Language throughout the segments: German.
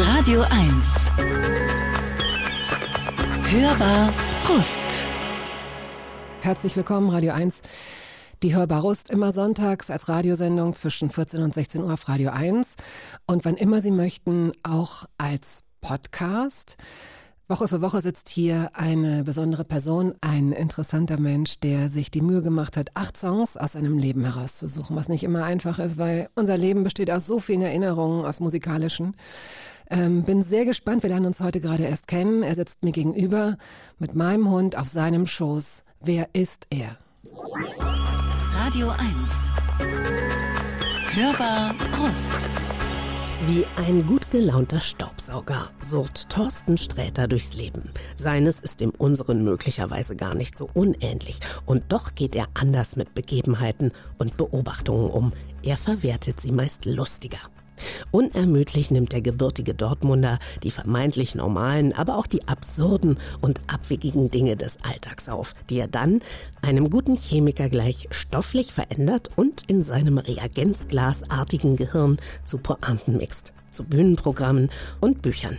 Radio 1. Hörbar Brust. Herzlich willkommen, Radio 1. Die Hörbar Rust immer sonntags als Radiosendung zwischen 14 und 16 Uhr auf Radio 1 und wann immer Sie möchten auch als Podcast. Woche für Woche sitzt hier eine besondere Person, ein interessanter Mensch, der sich die Mühe gemacht hat, acht Songs aus seinem Leben herauszusuchen, was nicht immer einfach ist, weil unser Leben besteht aus so vielen Erinnerungen, aus musikalischen. Ähm, bin sehr gespannt, wir lernen uns heute gerade erst kennen. Er sitzt mir gegenüber mit meinem Hund auf seinem Schoß. Wer ist er? Radio 1. Hörbar Brust. Wie ein gut gelaunter Staubsauger surrt Thorsten Sträter durchs Leben. Seines ist dem unseren möglicherweise gar nicht so unähnlich. Und doch geht er anders mit Begebenheiten und Beobachtungen um. Er verwertet sie meist lustiger. Unermüdlich nimmt der gebürtige Dortmunder die vermeintlich normalen, aber auch die absurden und abwegigen Dinge des Alltags auf, die er dann einem guten Chemiker gleich stofflich verändert und in seinem Reagenzglasartigen Gehirn zu Pointen mixt, zu Bühnenprogrammen und Büchern.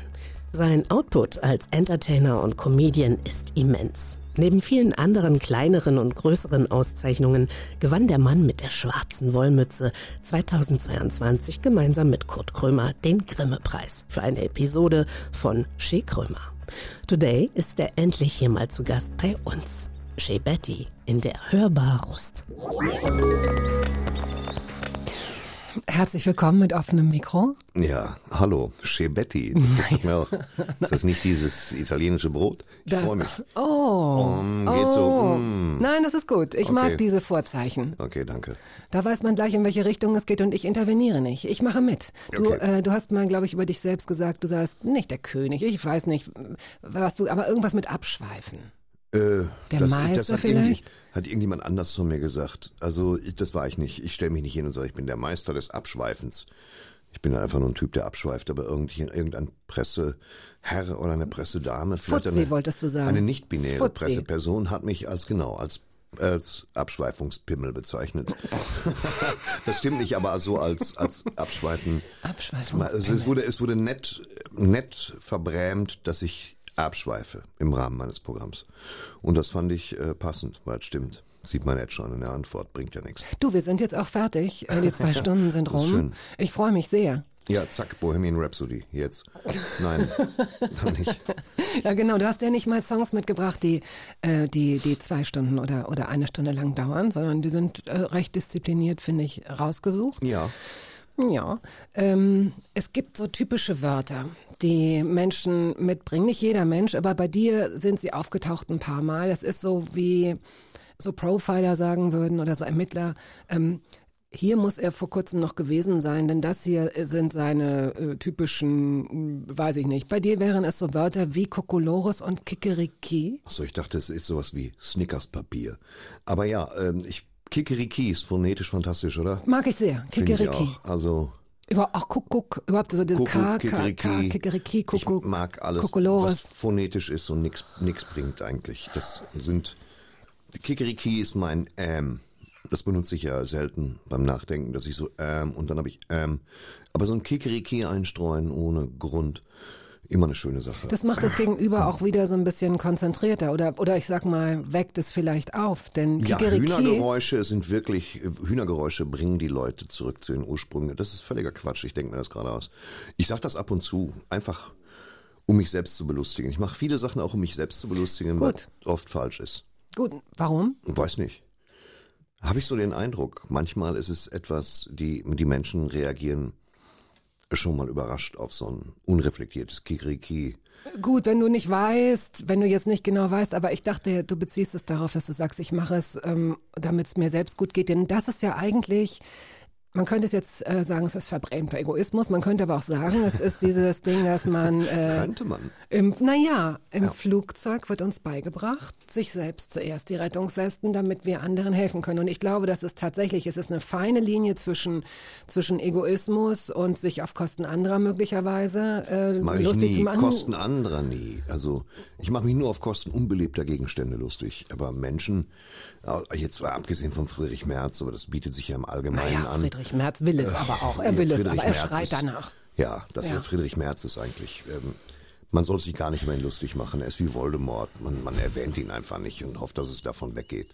Sein Output als Entertainer und Comedian ist immens. Neben vielen anderen kleineren und größeren Auszeichnungen gewann der Mann mit der schwarzen Wollmütze 2022 gemeinsam mit Kurt Krömer den Grimme-Preis für eine Episode von Chez Krömer. Today ist er endlich hier mal zu Gast bei uns. Chez Betty in der Hörbar Rust. Herzlich willkommen mit offenem Mikro. Ja, hallo, Schebetti. Das auch. Ist das nicht dieses italienische Brot? Ich freue mich. Oh. Um, geht so. oh. Mm. Nein, das ist gut. Ich Okay. mag diese Vorzeichen. Okay, danke. Da weiß man gleich, in welche Richtung es geht und ich interveniere nicht. Ich mache mit. Du, Okay. äh, du hast mal, glaube ich, über dich selbst gesagt, du sagst nicht der König, ich weiß nicht, was du, aber irgendwas mit Abschweifen. Äh, Der Meister vielleicht? Hat irgendjemand anders zu mir gesagt. Also, ich, das war ich nicht. Ich stelle mich nicht hin und sage, ich bin der Meister des Abschweifens. Ich bin einfach nur ein Typ, der abschweift, aber irgendein Presseherr oder eine Pressedame, vielleicht Fuzzi eine, wolltest du sagen. eine nicht-binäre Fuzzi. Presseperson hat mich als genau als als Abschweifungspimmel bezeichnet. das stimmt nicht, aber so als als Abschweifen. Abschweifungspimmel. Also es wurde es wurde nett nett verbrämt, dass ich abschweife im Rahmen meines Programms. Und das fand ich äh, passend, weil es stimmt. Sieht man jetzt schon in der Antwort, bringt ja nichts. Du, wir sind jetzt auch fertig. Äh, Die zwei Stunden sind rum. schön. Ich freue mich sehr. Ja, zack, Bohemian Rhapsody, jetzt. Nein, dann nicht. Ja, genau. Du hast ja nicht mal Songs mitgebracht, die, äh, die, die zwei Stunden oder, oder eine Stunde lang dauern, sondern die sind äh, recht diszipliniert, finde ich, rausgesucht. Ja, Ja, ähm, es gibt so typische Wörter, die Menschen mitbringen. Nicht jeder Mensch, aber bei dir sind sie aufgetaucht ein paar Mal. Das ist so wie so Profiler sagen würden oder so Ermittler. Ähm, hier muss er vor kurzem noch gewesen sein, denn das hier sind seine äh, typischen, mh, weiß ich nicht. Bei dir wären es so Wörter wie Kokolores und Kikeriki. Achso, ich dachte, es ist sowas wie Snickerspapier. Aber ja, ähm, ich, Kikeriki ist phonetisch fantastisch, oder? Mag ich sehr. Ich Kikeriki. auch. Also, Über, auch Kuckuck, überhaupt so K, Kuckuck, K, K, Kikeriki, Kuckuck. Ich mag alles, Kokolores. was phonetisch ist und nix, nix bringt eigentlich. Das sind, Kikeriki ist mein ähm. Das benutze ich ja selten beim Nachdenken, dass ich so ähm und dann habe ich ähm. Aber so ein Kikeriki einstreuen ohne Grund, immer eine schöne Sache. Das macht das Gegenüber auch wieder so ein bisschen konzentrierter oder, oder ich sag mal, weckt es vielleicht auf, denn Ja, Kikeriki, Hühnergeräusche sind wirklich, Hühnergeräusche bringen die Leute zurück zu den Ursprüngen. Das ist völliger Quatsch, ich denke mir das gerade aus. Ich sag das ab und zu, einfach um mich selbst zu belustigen. Ich mache viele Sachen auch, um mich selbst zu belustigen, Gut. was oft falsch ist. gut, warum? Weiß nicht. Habe ich so den Eindruck, manchmal ist es etwas, die, die Menschen reagieren schon mal überrascht auf so ein unreflektiertes Kikeriki. Gut, wenn du nicht weißt, wenn du jetzt nicht genau weißt, aber ich dachte, du beziehst es darauf, dass du sagst, ich mache es, ähm, damit es mir selbst gut geht, denn das ist ja eigentlich Man könnte es jetzt äh, sagen, es ist verbrämter Egoismus. Man könnte aber auch sagen, es ist dieses Ding, dass man. Äh, Könnte man. Im, naja, im Flugzeug wird uns beigebracht, sich selbst zuerst die Rettungswesten, damit wir anderen helfen können. Und ich glaube, das ist tatsächlich, es ist eine feine Linie zwischen, zwischen Egoismus und sich auf Kosten anderer möglicherweise äh, Mach ich lustig nie. zu machen. Kosten anderer nie. Also ich mache mich nur auf Kosten unbelebter Gegenstände lustig. Aber Menschen, jetzt mal abgesehen von Friedrich Merz, aber das bietet sich ja im Allgemeinen naja, an. Friedrich Merz will es aber auch. Er will es, aber er Merz schreit ist- danach. Ja, dass Ja. er Friedrich Merz ist eigentlich. Ähm, man soll sich gar nicht mehr lustig machen. Er ist wie Voldemort. Man, man erwähnt ihn einfach nicht und hofft, dass es davon weggeht.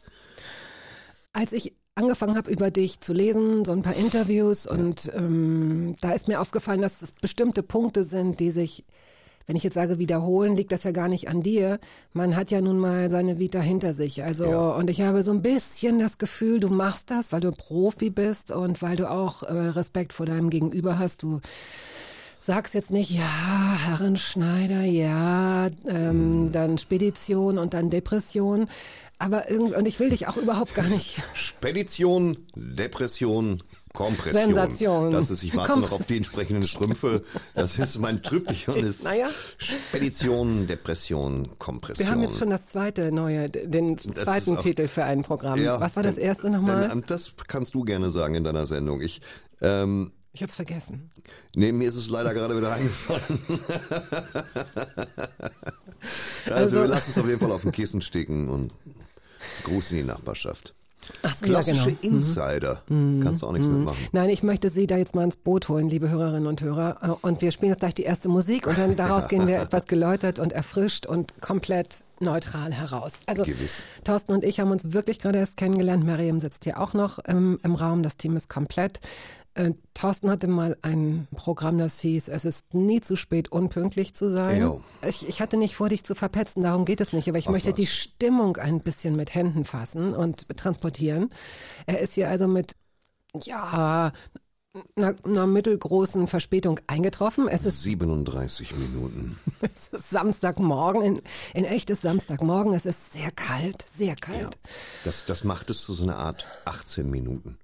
Als ich angefangen habe, über dich zu lesen, so ein paar Interviews, und ähm, da ist mir aufgefallen, dass es bestimmte Punkte sind, die sich, wenn ich jetzt sage wiederholen, liegt das ja gar nicht an dir. Man hat ja nun mal seine Vita hinter sich. Also, Ja. und ich habe so ein bisschen das Gefühl, du machst das, weil du Profi bist und weil du auch äh, Respekt vor deinem Gegenüber hast. Du sagst jetzt nicht, ja, Herrenschneider, ja, ähm, dann Spedition und dann Depression. Aber irgendwie, und ich will dich auch überhaupt gar nicht. Spedition, Depression, Kompression. Sensation. Das ist, ich warte noch auf die entsprechenden Strümpfe. Das ist mein. Ist Naja. Spedition, Depression, Kompression. Wir haben jetzt schon das zweite neue, den zweiten auch- Titel für ein Programm. Ja, Was war das erste nochmal? Das kannst du gerne sagen in deiner Sendung. Ich, ähm, Ich hab's vergessen. nee, mir ist es leider gerade wieder eingefallen. also, Also- wir lassen es auf jeden Fall auf dem Kissen stecken und Gruß in die Nachbarschaft. Ach so, ja, Klassische genau. Mhm. Insider. Kannst du auch nichts mitmachen. Nein, ich möchte Sie da jetzt mal ins Boot holen, liebe Hörerinnen und Hörer. Äh, Und wir spielen jetzt gleich die erste Musik und dann daraus gehen wir etwas geläutert und erfrischt und komplett neutral heraus. Also Gewiss. Thorsten und ich haben uns wirklich gerade erst kennengelernt. Miriam sitzt hier auch noch ähm, im Raum. Das Team ist komplett. Äh, Thorsten hatte mal ein Programm, das hieß, es ist nie zu spät, unpünktlich zu sein. Ich, ich hatte nicht vor, dich zu verpetzen, darum geht es nicht, aber ich Ach möchte was. die Stimmung ein bisschen mit Händen fassen und transportieren. Er ist hier also mit, ja, einer, einer mittelgroßen Verspätung eingetroffen. Es ist, 37 Minuten. es ist Samstagmorgen, in, in echtes Samstagmorgen. Es ist sehr kalt, sehr kalt. Das, das macht es zu so einer Art 18 Minuten.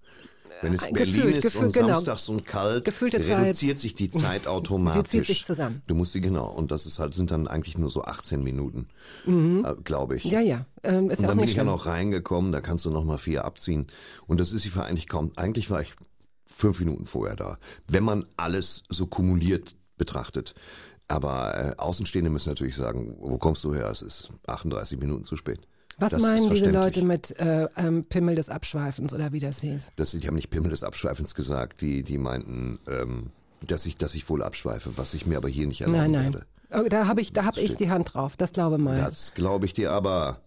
Wenn es Ein Berlin Gefühlt, ist Gefühl, und genau. samstags und kalt, Gefühlte Zeit. reduziert sich die Zeit automatisch. Sie zieht sich zusammen. Du musst sie genau. Und das ist halt, sind dann eigentlich nur so 18 Minuten, äh, glaube ich. Mhm. Ja, ja, ähm, ist Und ja dann bin ich ja noch reingekommen, da kannst du noch mal vier abziehen. Und das ist sie für eigentlich kaum. Eigentlich war ich fünf Minuten vorher da, wenn man alles so kumuliert betrachtet. Aber äh, Außenstehende müssen natürlich sagen, wo kommst du her? Es ist 38 Minuten zu spät. Was Das meinen diese. Leute mit äh, ähm, Pimmel des Abschweifens oder wie das hieß? Das, die haben nicht Pimmel des Abschweifens gesagt, die, die meinten, ähm, dass ich, dass ich wohl abschweife, was ich mir aber hier nicht erlauben Nein, nein. werde. Oh, Da habe ich, da hab ich die Hand drauf, das glaube mal. Das glaube ich dir aber.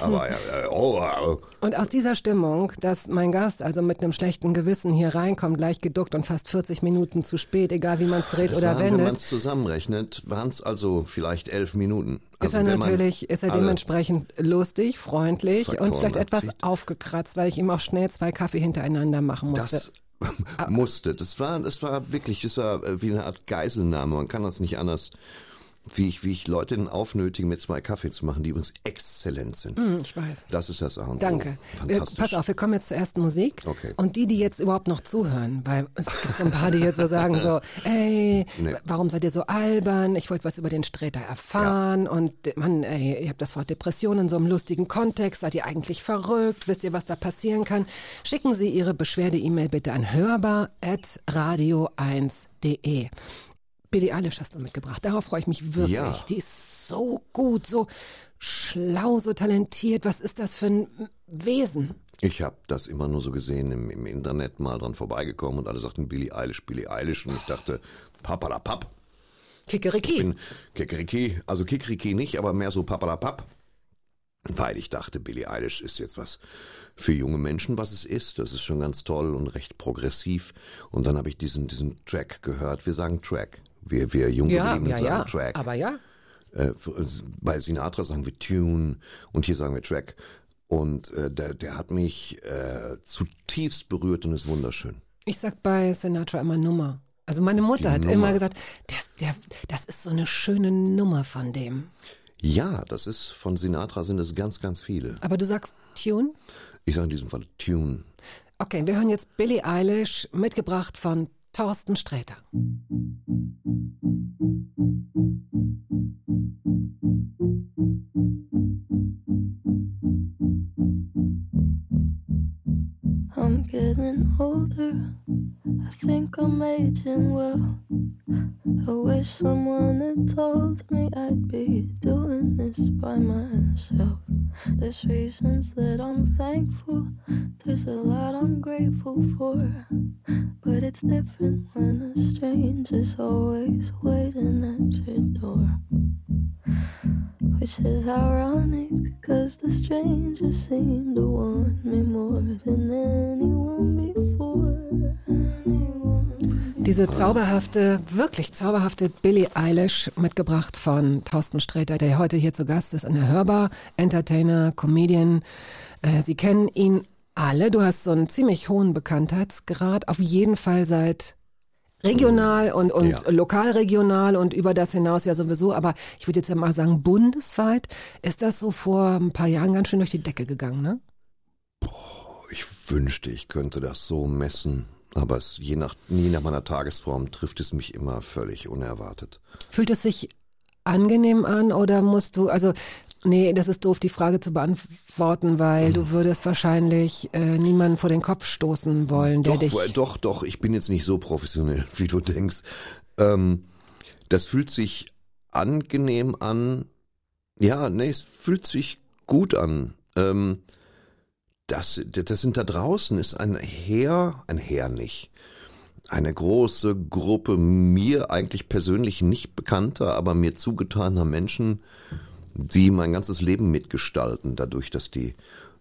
aber, äh, oh, äh, Und aus dieser Stimmung, dass mein Gast also mit einem schlechten Gewissen hier reinkommt, leicht geduckt und fast 40 Minuten zu spät, egal wie man es dreht das oder waren, wenn man wendet, es zusammenrechnet, waren es also vielleicht elf Minuten. ist Also er wenn man natürlich, ist er dementsprechend lustig, freundlich Faktoren und vielleicht etwas abzieht. aufgekratzt, weil ich ihm auch schnell zwei Kaffee hintereinander machen musste. Das musste. Das war, das war wirklich, das war äh, wie eine Art Geiselnahme. Man kann das nicht anders, wie ich, wie ich Leute aufnötige, mir zwei Kaffee zu machen, die übrigens exzellent sind. Hm, ich weiß. Das ist das A und O. Danke. Wir, Fantastisch. pass auf, wir kommen jetzt zur ersten Musik. Okay. Und die, die jetzt überhaupt noch zuhören, weil es gibt so ein paar, die jetzt so sagen so, ey, Nee. warum seid ihr so albern? Ich wollte was über den Sträter erfahren und man, ey, ihr habt das Wort Depression in so einem lustigen Kontext. Seid ihr eigentlich verrückt? Wisst ihr, was da passieren kann? Schicken Sie Ihre Beschwerde-E-Mail bitte an hörbar.radio1.de. Billie Eilish hast du mitgebracht. Darauf freue ich mich wirklich. Ja. Die ist so gut, so schlau, so talentiert. Was ist das für ein Wesen? Ich habe das immer nur so gesehen im, im Internet, mal dran vorbeigekommen und alle sagten Billie Eilish, Billie Eilish und ich dachte, papalapap. Kikeriki. bin Kikeriki, also Kikeriki nicht, aber mehr so papalapap. Weil ich dachte, Billie Eilish ist jetzt was für junge Menschen, was es ist. Das ist schon ganz toll und recht progressiv. Und dann habe ich diesen, diesen Track gehört. Wir sagen Track. Wir, wir ja, Junggebliebenen ja, sagen ja. Track. Aber ja. Äh, für- bei Sinatra sagen wir Tune und hier sagen wir Track. Und äh, der, der hat mich äh, zutiefst berührt und ist wunderschön. Ich sag bei Sinatra immer Nummer. Also meine Mutter Die hat Nummer. immer gesagt, der, der, das ist so eine schöne Nummer von dem. Ja, das ist von Sinatra sind es ganz, ganz viele. Aber du sagst Tune? Ich sage in diesem Fall Tune. Okay, wir hören jetzt Billie Eilish, mitgebracht von Thorsten Sträter. I'm getting older. I think I'm aging well. I wish someone had told me I'd be doing this by myself. There's reasons that I'm thankful. There's a lot I'm grateful for. But it's different when a stranger's always waiting at your door. Which is ironic, cause the stranger seemed to want me more than Diese zauberhafte, wirklich zauberhafte Billie Eilish, mitgebracht von Thorsten Sträter, der heute hier zu Gast ist in der Hörbar, Entertainer, Comedian. Äh, Sie kennen ihn alle. Du hast so einen ziemlich hohen Bekanntheitsgrad, auf jeden Fall seit regional und, und Ja. lokalregional und über das hinaus ja sowieso. Aber ich würde jetzt ja mal sagen, bundesweit ist das so vor ein paar Jahren ganz schön durch die Decke gegangen, ne? Ich wünschte, ich könnte das so messen. Aber es, je, nach, je nach meiner Tagesform trifft es mich immer völlig unerwartet. Fühlt es sich angenehm an oder musst du, also nee, das ist doof, die Frage zu beantworten, weil du würdest wahrscheinlich äh, niemanden vor den Kopf stoßen wollen, der Doch, dich. äh, doch, doch, ich bin jetzt nicht so professionell, wie du denkst. Ähm, das fühlt sich angenehm an. Ja, nee, es fühlt sich gut an. Ähm, das, das sind da draußen ist ein Heer, ein Heer nicht. Eine große Gruppe mir eigentlich persönlich nicht bekannter, aber mir zugetaner Menschen, die mein ganzes Leben mitgestalten, dadurch, dass die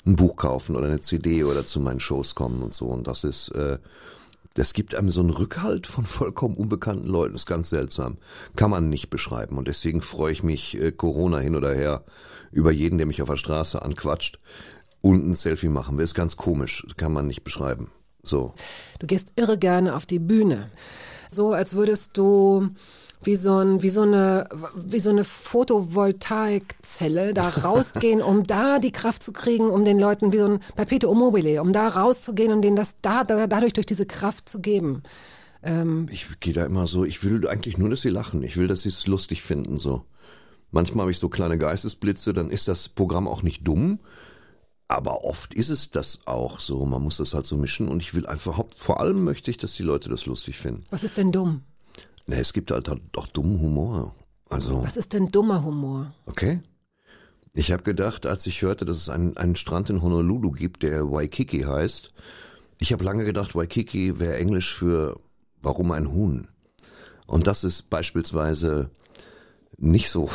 ein Buch kaufen oder eine CD oder zu meinen Shows kommen und so. Und das ist, äh, das gibt einem so einen Rückhalt von vollkommen unbekannten Leuten. Das ist ganz seltsam. Kann man nicht beschreiben. Und deswegen freue ich mich, äh, Corona hin oder her, über jeden, der mich auf der Straße anquatscht und ein Selfie machen will. Ist ganz komisch. Kann man nicht beschreiben. So. Du gehst irre gerne auf die Bühne. So als würdest du wie so, ein, wie so eine, wie so eine Photovoltaikzelle da rausgehen, um da die Kraft zu kriegen, um den Leuten wie so ein Perpetuum mobile, um da rauszugehen und denen das da, da dadurch durch diese Kraft zu geben. Ich gehe da immer so, ich will eigentlich nur, dass sie lachen. Ich will, dass sie es lustig finden, so. Manchmal habe ich so kleine Geistesblitze, dann ist das Programm auch nicht dumm. Aber oft ist es das auch so. Man muss das halt so mischen und ich will einfach, vor allem möchte ich, dass die Leute das lustig finden. Was ist denn dumm? Ne, es gibt halt auch dummen Humor. Also, Was ist denn dummer Humor? okay. Ich habe gedacht, als ich hörte, dass es einen, einen Strand in Honolulu gibt, der Waikiki heißt, ich habe lange gedacht, Waikiki wäre Englisch für warum ein Huhn. Und das ist beispielsweise nicht so.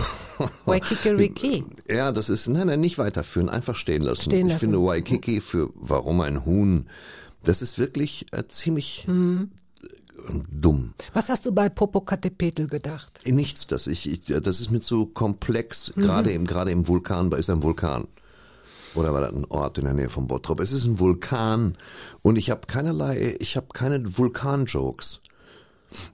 Waikiki. Ja, das ist, nein, nein, nicht weiterführen, einfach stehen lassen. Stehen Ich lassen. finde Waikiki für warum ein Huhn, das ist wirklich äh, ziemlich Mhm. äh, dumm. Was hast du bei Popocatépetl gedacht? Nichts, das ich, ich das ist mir zu komplex, Mhm. gerade im gerade im Vulkan, ist ein Vulkan. Oder war das ein Ort in der Nähe von Bottrop? Es ist ein Vulkan und ich habe keinerlei, ich habe keine Vulkan-Jokes.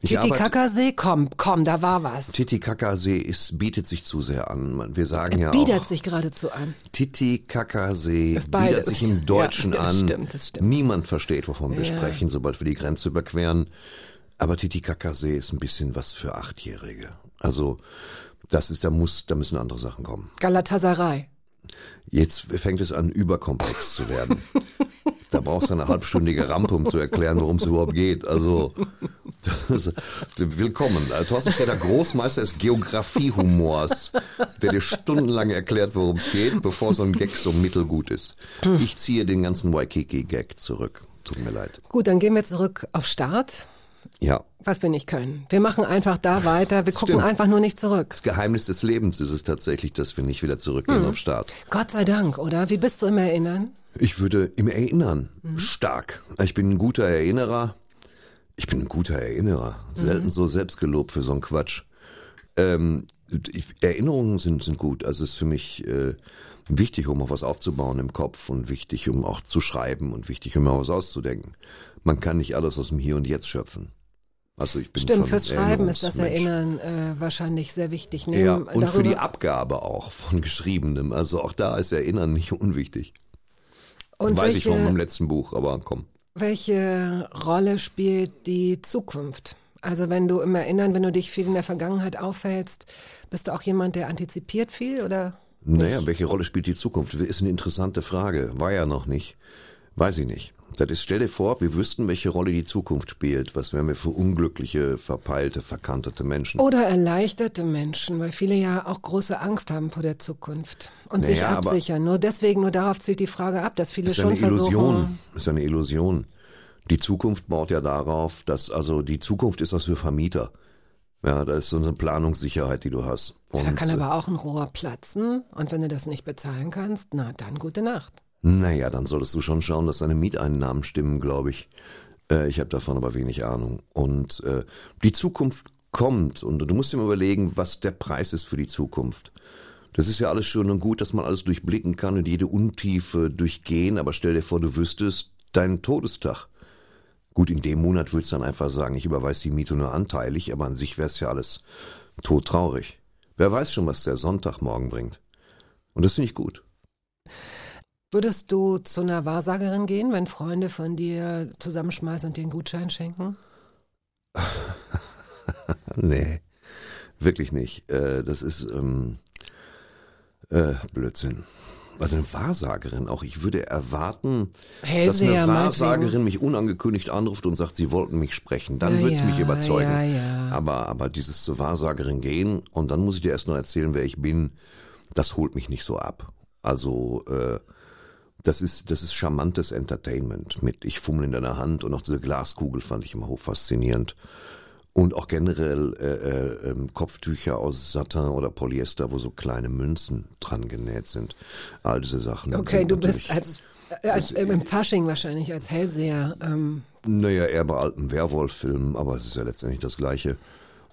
Titicacasee? Komm, komm, da war was. Titicacasee ist, bietet sich zu sehr an. Wir sagen ja Biedert auch, sich geradezu an. Titicacasee bietet sich im Deutschen Ja, an. das stimmt, das stimmt. Niemand versteht, wovon wir Ja. sprechen, sobald wir die Grenze überqueren. Aber Titicacasee ist ein bisschen was für Achtjährige. Also, das ist, da muss, da müssen andere Sachen kommen. Galatasaray. Jetzt fängt es an, überkomplex zu werden. Da brauchst du eine halbstündige Rampe, um zu erklären, worum es überhaupt geht. Also, das ist, willkommen. Äh, Thorsten Sträter, Großmeister des Geografiehumors, der dir stundenlang erklärt, worum es geht, bevor so ein Gag so mittelgut ist. Ich ziehe den ganzen Waikiki-Gag zurück. Tut mir leid. Gut, dann gehen wir zurück auf Start, Ja, was wir nicht können. Wir machen einfach da weiter. Wir gucken Stimmt. einfach nur nicht zurück. das Geheimnis des Lebens ist es tatsächlich, dass wir nicht wieder zurückgehen auf Start. Gott sei Dank, oder? Wie bist du im Erinnern? Ich würde im Erinnern stark. Ich bin ein guter Erinnerer. Ich bin ein guter Erinnerer. Selten so selbstgelobt für so einen Quatsch. Ähm, ich, Erinnerungen sind, sind gut. Also es ist für mich äh, wichtig, um auf was aufzubauen im Kopf und wichtig, um auch zu schreiben und wichtig, um mir was auszudenken. Man kann nicht alles aus dem Hier und Jetzt schöpfen. Also ich bin Stimmt, fürs Schreiben ist das. Erinnern äh, wahrscheinlich sehr wichtig. Ja, und für die Abgabe auch von Geschriebenem. Also auch da ist Erinnern nicht unwichtig. Und Weiß ich von welche, meinem letzten Buch, aber komm. welche Rolle spielt die Zukunft? Also wenn du im Erinnern, wenn du dich viel in der Vergangenheit aufhältst, bist du auch jemand, der antizipiert viel oder? Naja, welche Rolle spielt die Zukunft? Ist eine interessante Frage. War ja noch nicht. Weiß ich nicht. Das ist, stell dir vor, wir wüssten, welche Rolle die Zukunft spielt. Was wären wir für unglückliche, verpeilte, verkanterte Menschen? Oder erleichterte Menschen, weil viele ja auch große Angst haben vor der Zukunft und sich Naja, aber- absichern. Nur deswegen, nur darauf zielt die Frage ab, dass viele ist schon eine Illusion. versuchen. Ist eine Illusion. Die Zukunft baut ja darauf, dass, also die Zukunft ist was für Vermieter. Ja, da ist so eine Planungssicherheit, die du hast. Ja, da Und, kann aber auch ein Rohr platzen und wenn du das nicht bezahlen kannst, na dann gute Nacht. Naja, dann solltest du schon schauen, dass deine Mieteinnahmen stimmen, glaube ich. Äh, ich habe davon aber wenig Ahnung. Und äh, die Zukunft kommt und du musst dir mal überlegen, was der Preis ist für die Zukunft. Das ist ja alles schön und gut, dass man alles durchblicken kann und jede Untiefe durchgehen, aber stell dir vor, du wüsstest deinen Todestag. Gut, in dem Monat würdest du dann einfach sagen, ich überweise die Miete nur anteilig, aber an sich wäre es ja alles todtraurig. Wer weiß schon, was der Sonntag morgen bringt. Und das finde ich gut. Würdest du zu einer Wahrsagerin gehen, wenn Freunde von dir zusammenschmeißen und dir einen Gutschein schenken? Nee, wirklich nicht. Äh, das ist ähm, äh, Blödsinn. Also eine Wahrsagerin auch. Ich würde erwarten, dass Hellseher, eine meinetwegen. Wahrsagerin mich unangekündigt anruft und sagt, sie wollten mich sprechen. Dann Ja, würde es mich überzeugen. ja, ja. Aber, aber dieses zur Wahrsagerin gehen und dann muss ich dir erst noch erzählen, wer ich bin, das holt mich nicht so ab. Also äh, das ist, das ist charmantes Entertainment mit ich fummel in deiner Hand und auch diese Glaskugel fand ich immer hoch faszinierend. Und auch generell äh, äh, ähm, Kopftücher aus Satin oder Polyester, wo so kleine Münzen dran genäht sind. All diese Sachen. Okay, du bist als, äh, als das- im Fasching wahrscheinlich als Hellseher. Ähm, Naja, eher bei alten Werwolf-Filmen, aber es ist ja letztendlich das Gleiche.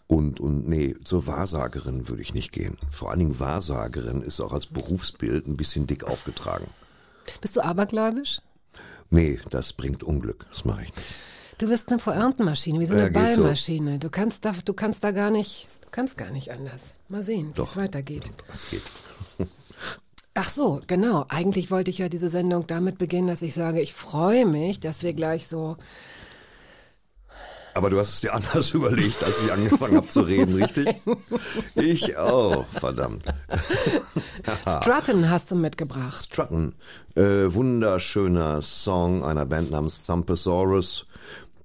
Und, und nee, zur Wahrsagerin würde ich nicht gehen. Vor allen Dingen Wahrsagerin ist auch als Berufsbild ein bisschen dick aufgetragen. Bist du abergläubisch? Nee, das bringt Unglück. Das mache ich nicht. Du bist eine Vor-Ernten-Maschine, wie so eine Ja, geht so. Ballmaschine. Du kannst da, du kannst da gar nicht, du kannst gar nicht anders. Mal sehen, wie es weitergeht. Das geht. Ach so, genau. Eigentlich wollte ich ja diese Sendung damit beginnen, dass ich sage, ich freue mich, dass wir gleich so. Aber du hast es dir anders überlegt, als ich angefangen habe zu reden, richtig? Ich auch, verdammt. Strutton hast du mitgebracht. Strutton, äh, wunderschöner Song einer Band namens Zamposaurus,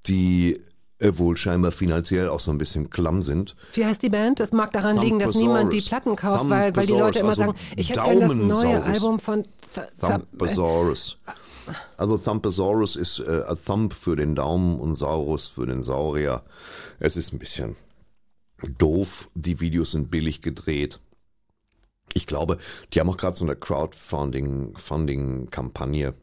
die äh, wohl scheinbar finanziell auch so ein bisschen klamm sind. Wie heißt die Band? Es mag daran liegen, dass niemand die Platten kauft, weil, weil die Leute immer Thumpasaurus, sagen, also ich hätte gerne das neue. Album von Th Th Thumpasaurus. Also Thumpasaurus ist äh, Thump für den Daumen und Saurus für den Saurier. Es ist ein bisschen doof. Die Videos sind billig gedreht. Ich glaube, die haben auch gerade so eine Crowdfunding-Kampagne.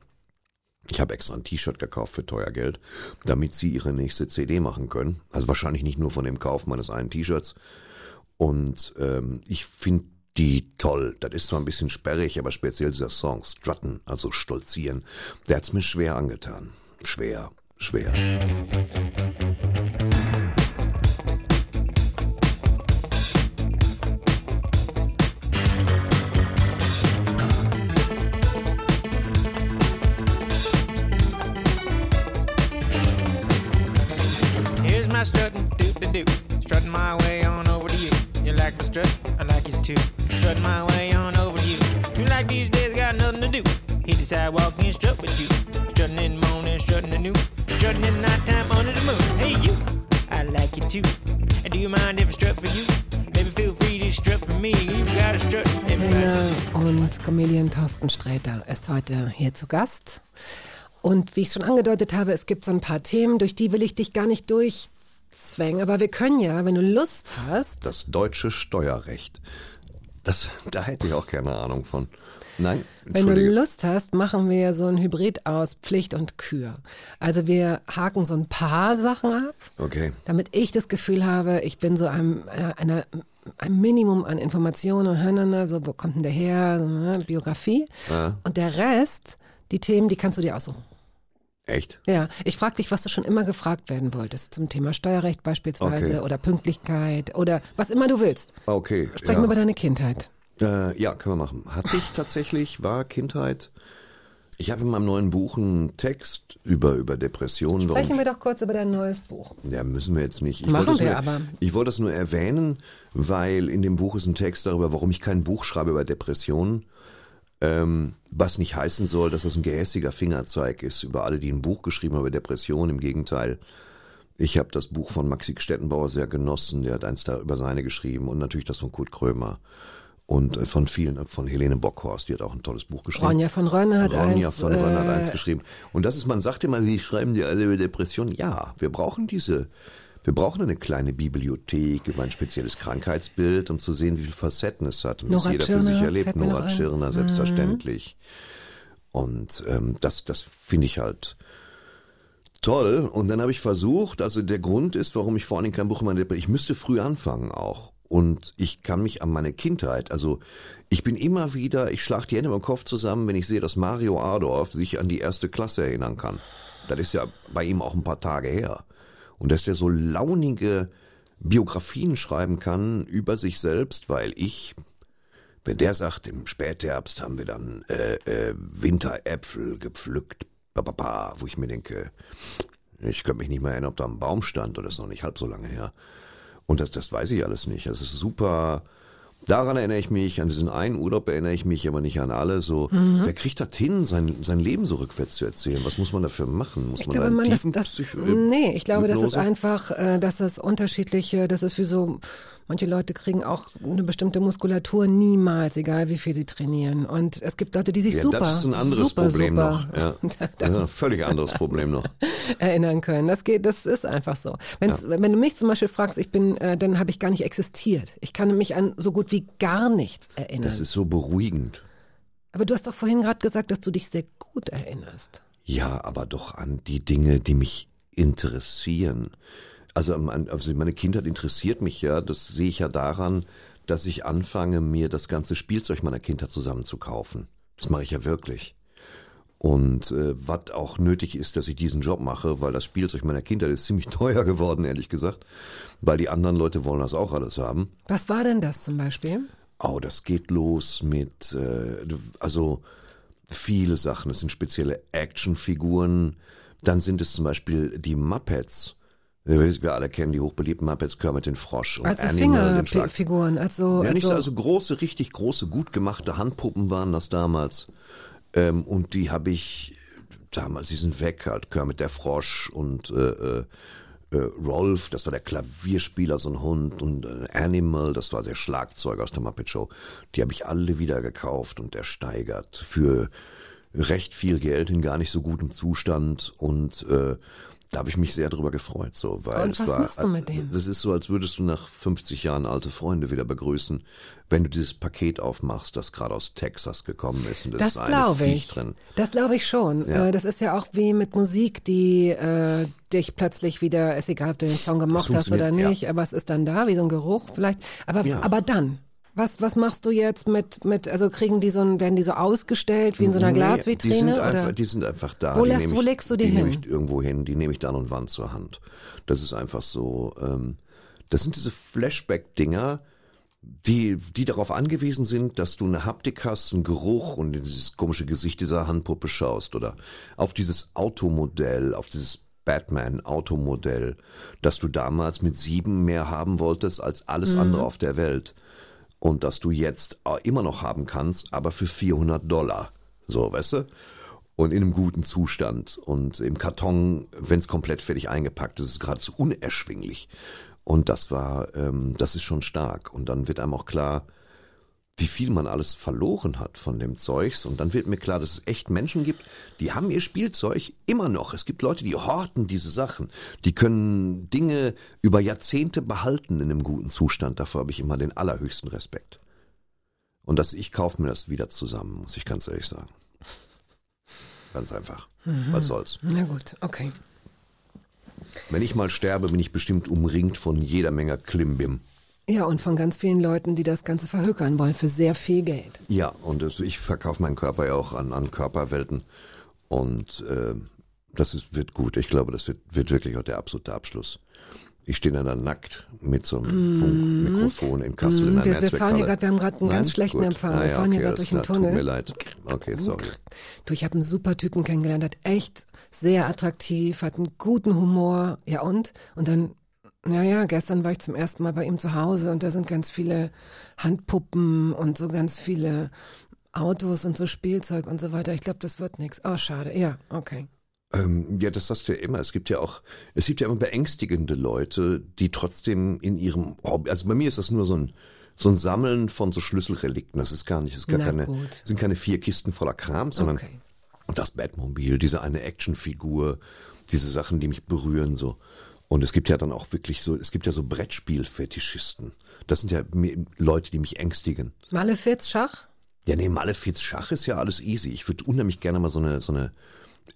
Ich habe extra ein T-Shirt gekauft für teuer Geld, damit sie ihre nächste CD machen können. Also wahrscheinlich nicht nur von dem Kauf meines einen T-Shirts. Und ähm, ich finde die toll. Das ist zwar ein bisschen sperrig, aber speziell dieser Song, Strutten, also stolzieren, der hat's mir schwer angetan. Schwer, schwer. Here's my strutting, do do do. Strutting my way on over to you. You like my strut? I like yours too. Strutting my way on over to you. You like these days, got nothing to do. Hit the sidewalk and strut with you. Strutting in the morning, strutting at noon. Strutting in the nighttime under the moon. Hey you, I like you too. And do you mind if I strut for you? Maybe feel free to strut for me. You got a strut. Und Comedian Thorsten Sträter ist heute hier zu Gast. Und wie ich schon angedeutet habe, es gibt so ein paar Themen, durch die will ich dich gar nicht durchzwängen. Aber wir können ja, wenn du Lust hast, Das deutsche Steuerrecht. Das, da hätte ich auch keine Ahnung von. Nein, wenn du. Lust hast, machen wir so ein Hybrid aus Pflicht und Kür. Also wir haken so ein paar Sachen ab, Okay. damit ich das Gefühl habe, ich bin so einem, einer, einer, ein Minimum an Informationen, so wo kommt denn der her, ne, Biografie. Und der Rest, die Themen, die kannst du dir aussuchen. Echt? Ja, ich frage dich, was du schon immer gefragt werden wolltest zum Thema Steuerrecht beispielsweise Okay. oder Pünktlichkeit oder was immer du willst. Okay. Sprechen wir über ja. deine Kindheit. Äh, ja, können wir machen. Hatte ich tatsächlich, war Kindheit. Ich habe in meinem neuen Buch einen Text über, über Depressionen. warum Sprechen wir doch kurz über dein neues Buch. Ja, müssen wir jetzt nicht. Ich Machen wir nur, aber. Ich wollte es nur erwähnen, weil in dem Buch ist ein Text darüber, warum ich kein Buch schreibe über Depressionen. Ähm, was nicht heißen soll, dass das ein gehässiger Fingerzeig ist über alle, die ein Buch geschrieben haben über Depressionen. Im Gegenteil. Ich habe das Buch von Maxi Stettenbauer sehr genossen. Der hat eins da über seine geschrieben und natürlich das von Kurt Krömer. Und äh, von vielen, von Helene Bockhorst, die hat auch ein tolles Buch geschrieben. Ronja von Rönne hat Ronja eins. von Rönne hat eins äh, geschrieben. Und das ist, man sagt immer, wie schreiben die alle über Depressionen? Ja, wir brauchen diese, wir brauchen eine kleine Bibliothek über ein spezielles Krankheitsbild, um zu sehen, wie viele Facetten es hat und was jeder für Tschirner sich erlebt. Nora ein. Mhm. Tschirner, selbstverständlich. Und ähm, das, das finde ich halt toll. Und dann habe ich versucht, also der Grund ist, warum ich vor allen Dingen kein Buch in meiner Depression, ich müsste früh anfangen auch. Und ich kann mich an meine Kindheit, also ich bin immer wieder, ich schlag die Hände beim Kopf zusammen, wenn ich sehe, dass Mario Adorf sich an die erste Klasse erinnern kann. Das ist ja bei ihm auch ein paar Tage her. Und dass er so launige Biografien schreiben kann über sich selbst, weil ich, wenn der sagt, im Spätherbst haben wir dann äh, äh, Winteräpfel gepflückt, bababa, wo ich mir denke, ich könnte mich nicht mehr erinnern, ob da ein Baum stand oder ist noch nicht halb so lange her. Und das, das weiß ich alles nicht. Das ist super. Daran erinnere ich mich, an diesen einen Urlaub erinnere ich mich, aber nicht an alle. So, Mhm. wer kriegt das hin, sein, sein Leben so rückwärts zu erzählen? Was muss man dafür machen? Muss Ich man glaube, da man, das, das, nee, ich glaube, das ist Hypnose? einfach, äh, dass es unterschiedliche, das ist wie so, manche Leute kriegen auch eine bestimmte Muskulatur niemals, egal wie viel sie trainieren. Und es gibt Leute, die sich Ja, super, das ist ein anderes super, Problem super noch. Ja. Das ist ein völlig anderes Problem noch. erinnern können. Das geht, das ist einfach so. Wenn's, Wenn du mich zum Beispiel fragst, ich bin, äh, dann habe ich gar nicht existiert. Ich kann mich an so gut wie gar nichts erinnern. Das ist so beruhigend. Aber du hast doch vorhin gerade gesagt, dass du dich sehr gut erinnerst. Ja, aber doch an die Dinge, die mich interessieren. Also, also meine Kindheit interessiert mich ja, das sehe ich ja daran, dass ich anfange, mir das ganze Spielzeug meiner Kindheit zusammenzukaufen. Das mache ich ja wirklich. Und äh, was auch nötig ist, dass ich diesen Job mache, weil das Spielzeug meiner Kindheit ist ziemlich teuer geworden, ehrlich gesagt. Weil die anderen Leute wollen das auch alles haben. Was war denn das zum Beispiel? Oh, das geht los mit, äh, also viele Sachen. Es sind spezielle Actionfiguren. Dann sind es zum Beispiel die Muppets. Wir, alle kennen die hochbeliebten Muppets, Kermit den Frosch und Also Animal, den Schlag. Fingerfiguren, also, Ja, nicht so, also, also große, richtig große, gut gemachte Handpuppen waren das damals. Ähm, und die habe ich damals, die sind weg halt. Kermit der Frosch und äh, äh, äh, Rolf, das war der Klavierspieler, so ein Hund. Und äh, Animal, das war der Schlagzeuger aus der Muppet Show. Die habe ich alle wieder gekauft und ersteigert für recht viel Geld in gar nicht so gutem Zustand. Und äh, da habe ich mich sehr drüber gefreut. So, weil Und was war, machst du mit denen? Das ist so, als würdest du nach 50 Jahren alte Freunde wieder begrüßen, wenn du dieses Paket aufmachst, das gerade aus Texas gekommen ist. Und das, das ist eine glaube Viech ich. drin. Das glaube ich schon. Ja. Äh, Das ist ja auch wie mit Musik, die äh, dich plötzlich wieder, ist egal, ob du den Song gemocht hast oder funktioniert, ja. nicht, aber es ist dann da, wie so ein Geruch vielleicht. Aber, Ja. aber dann. Was, was machst du jetzt mit, mit, also kriegen die so ein, werden die so ausgestellt wie in so einer Nee, Glasvitrine? Die sind, oder? einfach, die sind einfach da. Wo die lässt- wo ich, legst du die die nehme hin? ich irgendwo hin, die nehme ich dann und wann zur Hand. Das ist einfach so, ähm, das sind diese Flashback-Dinger, die, die darauf angewiesen sind, dass du eine Haptik hast, einen Geruch und in dieses komische Gesicht dieser Handpuppe schaust oder auf dieses Automodell, auf dieses Batman-Automodell, das du damals mit sieben mehr haben wolltest als alles Mhm. andere auf der Welt und das du jetzt äh, immer noch haben kannst, aber für 400 Dollar. So, weißt du? Und in einem guten Zustand. Und im Karton, wenn es komplett fertig eingepackt ist, ist es geradezu unerschwinglich. Und das war, ähm, das ist schon stark. Und dann wird einem auch klar, wie viel man alles verloren hat von dem Zeugs. Und dann wird mir klar, dass es echt Menschen gibt, die haben ihr Spielzeug immer noch. Es gibt Leute, die horten diese Sachen. Die können Dinge über Jahrzehnte behalten in einem guten Zustand. Davor habe ich immer den allerhöchsten Respekt. Und dass ich kaufe mir das wieder zusammen, muss ich ganz ehrlich sagen. Ganz einfach. Was soll's. Na gut, okay. Wenn ich mal sterbe, bin ich bestimmt umringt von jeder Menge Klimbim. Ja, und von ganz vielen Leuten, die das Ganze verhökern wollen für sehr viel Geld. Ja, und das, ich verkaufe meinen Körper ja auch an, an Körperwelten. Und äh, das ist, wird gut. Ich glaube, das wird, wird wirklich auch der absolute Abschluss. Ich stehe dann da nackt mit so einem Funkmikrofon in Kassel in einer Mhm. Wir, wir fahren hier gerade, wir haben gerade einen Nein? ganz schlechten Gut. Empfang. Ah, wir ja, fahren hier okay, gerade durch den. Tunnel. Tut mir leid. Okay, sorry. Du, ich habe einen super Typen kennengelernt, hat echt sehr attraktiv, hat einen guten Humor. Ja und? Und dann, naja, gestern war ich zum ersten Mal bei ihm zu Hause und da sind ganz viele Handpuppen und so ganz viele Autos und so Spielzeug und so weiter. Ich glaube, das wird nichts. Oh, schade. Ja, okay. Ähm, ja, das hast du ja immer. Es gibt ja auch, es gibt ja immer beängstigende Leute, die trotzdem in ihrem Hobby, also bei mir ist das nur so ein, so ein Sammeln von so Schlüsselrelikten. Das ist gar nicht, das ist gar Na keine, gut. sind keine vier Kisten voller Kram, sondern Okay. das Batmobil, diese eine Actionfigur, diese Sachen, die mich berühren so. Und es gibt ja dann auch wirklich so, es gibt ja so Brettspiel-Fetischisten. Das sind ja Leute, die mich ängstigen. Malefiz Schach? Ja, nee, Malefiz Schach ist ja alles easy. Ich würde unheimlich gerne mal so eine, so eine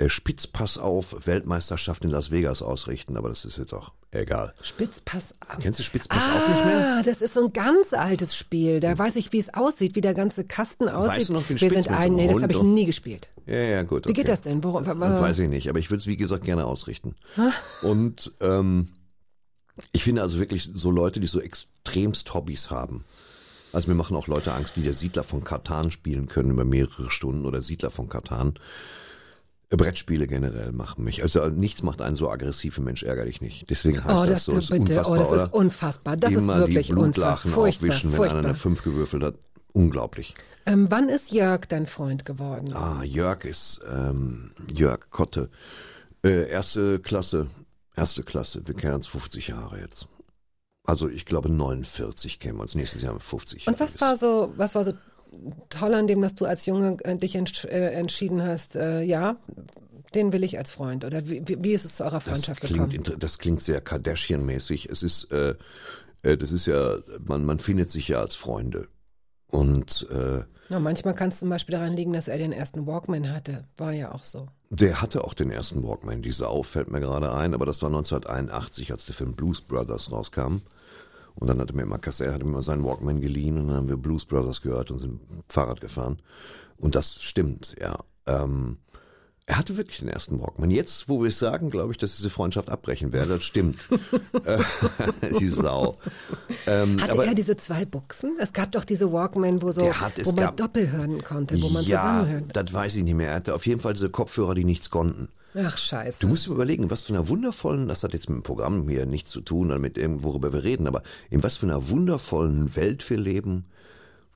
Spitzpass auf Weltmeisterschaft in Las Vegas ausrichten, aber das ist jetzt auch egal. Spitzpass auf. Kennst du Spitzpass auf nicht mehr? Ah, das ist so ein ganz altes Spiel. Da weiß ich, wie es aussieht, wie der ganze Kasten aussieht. du noch, wie ein Wir sind ein, nee, das habe ich nie gespielt. Ja, ja, gut. Wie geht okay. das denn? Worum, Weiß ich nicht, aber ich würde es wie gesagt gerne ausrichten. Und ähm, ich finde also wirklich so Leute, die so extremst Hobbys haben. Also mir machen auch Leute Angst, die der Siedler von Katan spielen können über mehrere Stunden oder Siedler von Katan. Brettspiele generell machen mich. Also nichts macht einen so aggressiv, ein Mensch ärgere dich nicht. Deswegen heißt Oh, das das, so. Ist bitte, unfassbar, oh, das ist oder? unfassbar. Das Immer ist wirklich die Blutlachen unfassbar. Furchtbar, aufwischen, wenn einer furchtbar. eine 5 gewürfelt hat. Unglaublich. Ähm, wann ist Jörg dein Freund geworden? Ah, Jörg ist ähm, Jörg Kotte. Äh, erste Klasse, erste Klasse. Wir kennen uns 50 Jahre jetzt. Also ich glaube 49 kennen wir uns. Nächstes Jahr haben wir 50. Und was war so, was war so toll an dem, dass du als Junge äh, dich entsch äh, entschieden hast, äh, ja, den will ich als Freund? Oder wie, wie, ist es zu eurer das Freundschaft klingt, gekommen? das klingt sehr Kardashian-mäßig. Es ist, äh, äh, das ist ja, man, man findet sich ja als Freunde. Und äh, Ja, manchmal kann es zum Beispiel daran liegen, dass er den ersten Walkman hatte. War ja auch so. Der hatte auch den ersten Walkman, die Sau, fällt mir gerade ein, aber das war 1981, als der Film Blues Brothers rauskam. Und dann hatte mir immer Cassell, hatte mir immer seinen Walkman geliehen und dann haben wir Blues Brothers gehört und sind Fahrrad gefahren. Und das stimmt, ja. Ähm, er hatte wirklich den ersten Walkman. Jetzt, wo wir es sagen, glaube ich, dass diese Freundschaft abbrechen werde. Das stimmt. Äh, die Sau. Ähm, Hatte aber- er diese zwei Buchsen? Es gab doch diese Walkman, wo so, hat- wo man gab- doppel hören konnte, wo man ja, zusammenhören. das weiß ich nicht mehr. Er hatte auf jeden Fall diese Kopfhörer, die nichts konnten. Ach scheiße. Du musst dir überlegen, was für einer wundervollen, das hat jetzt mit dem Programm hier nichts zu tun oder mit dem, worüber wir reden, aber in was für einer wundervollen Welt wir leben,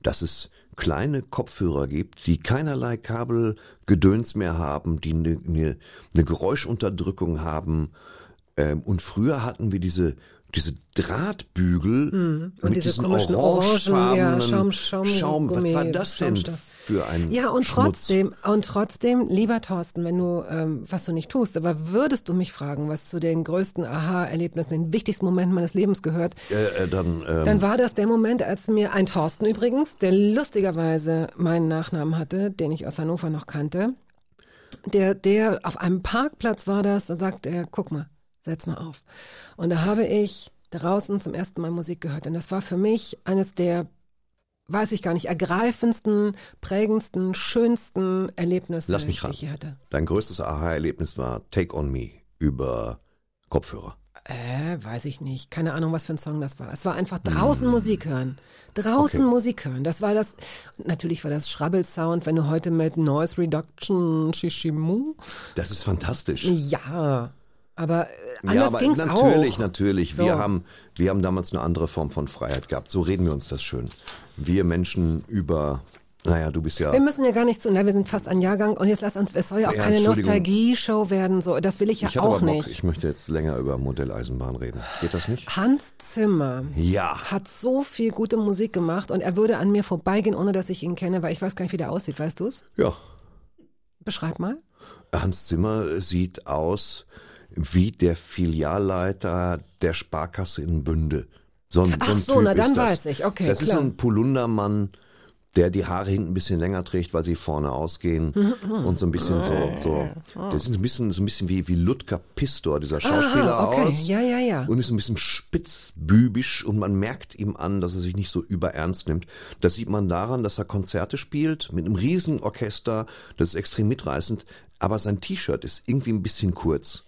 dass es kleine Kopfhörer gibt, die keinerlei Kabelgedöns mehr haben, die eine, eine, eine Geräuschunterdrückung haben. Ähm, und früher hatten wir diese diese Drahtbügel Hm. Und mit diese diesen orangefarbenen Orangen, ja, Schaum- Schaum. Was Schaumgummi, war das denn Schaumstoff. Für ein Ja, und Schmutz? trotzdem, und trotzdem, lieber Thorsten, wenn du, ähm, was du nicht tust, aber würdest du mich fragen, was zu den größten Aha-Erlebnissen, den wichtigsten Momenten meines Lebens gehört, Äh, äh, dann, ähm, dann war das der Moment, als mir ein Thorsten übrigens, der lustigerweise meinen Nachnamen hatte, den ich aus Hannover noch kannte, der, der auf einem Parkplatz war das, dann sagt er, guck mal, setz mal auf. Und da habe ich draußen zum ersten Mal Musik gehört. Und das war für mich eines der, weiß ich gar nicht, ergreifendsten, prägendsten, schönsten Erlebnisse, Lass mich die ran. ich je hatte. Dein größtes Aha-Erlebnis war Take On Me über Kopfhörer. Äh, weiß ich nicht. Keine Ahnung, was für ein Song das war. Es war einfach draußen Musik hören. Draußen Okay. Musik hören. Das war das, natürlich war das Schrabbelsound, wenn du heute mit Noise Reduction Shishimu. Das ist fantastisch. Ja, aber äh, anders ja, aber ging's natürlich, auch. natürlich. So. Wir haben, wir haben damals eine andere Form von Freiheit gehabt. So reden wir uns das schön. Wir Menschen über, naja, du bist ja, Wir müssen ja gar nicht zu, na, wir sind fast ein Jahrgang und jetzt lass uns, es soll ja auch Ja, keine. Nostalgie-Show werden, so, das will ich ja ich auch aber Bock, nicht. ich möchte jetzt länger über Modelleisenbahn reden. Geht das nicht? Hans Zimmer Ja. hat so viel gute Musik gemacht und er würde an mir vorbeigehen, ohne dass ich ihn kenne, weil ich weiß gar nicht, wie der aussieht, weißt du's? Ja. Beschreib mal. Hans Zimmer sieht aus wie der Filialleiter der Sparkasse in Bünde. So ein, Ach so, ein so, typ na, dann ist das. weiß ich. Okay, Das ist klar. so ein Polundermann, der die Haare hinten ein bisschen länger trägt, weil sie vorne ausgehen und so ein bisschen so, so. Der sieht ein bisschen, so ein bisschen wie, wie Ludger Pistor, dieser Schauspieler Aha, okay. aus. Ja, ja, ja. Und ist ein bisschen spitzbübisch und man merkt ihm an, dass er sich nicht so überernst nimmt. Das sieht man daran, dass er Konzerte spielt mit einem riesen Orchester, das ist extrem mitreißend, aber sein T-Shirt ist irgendwie ein bisschen kurz.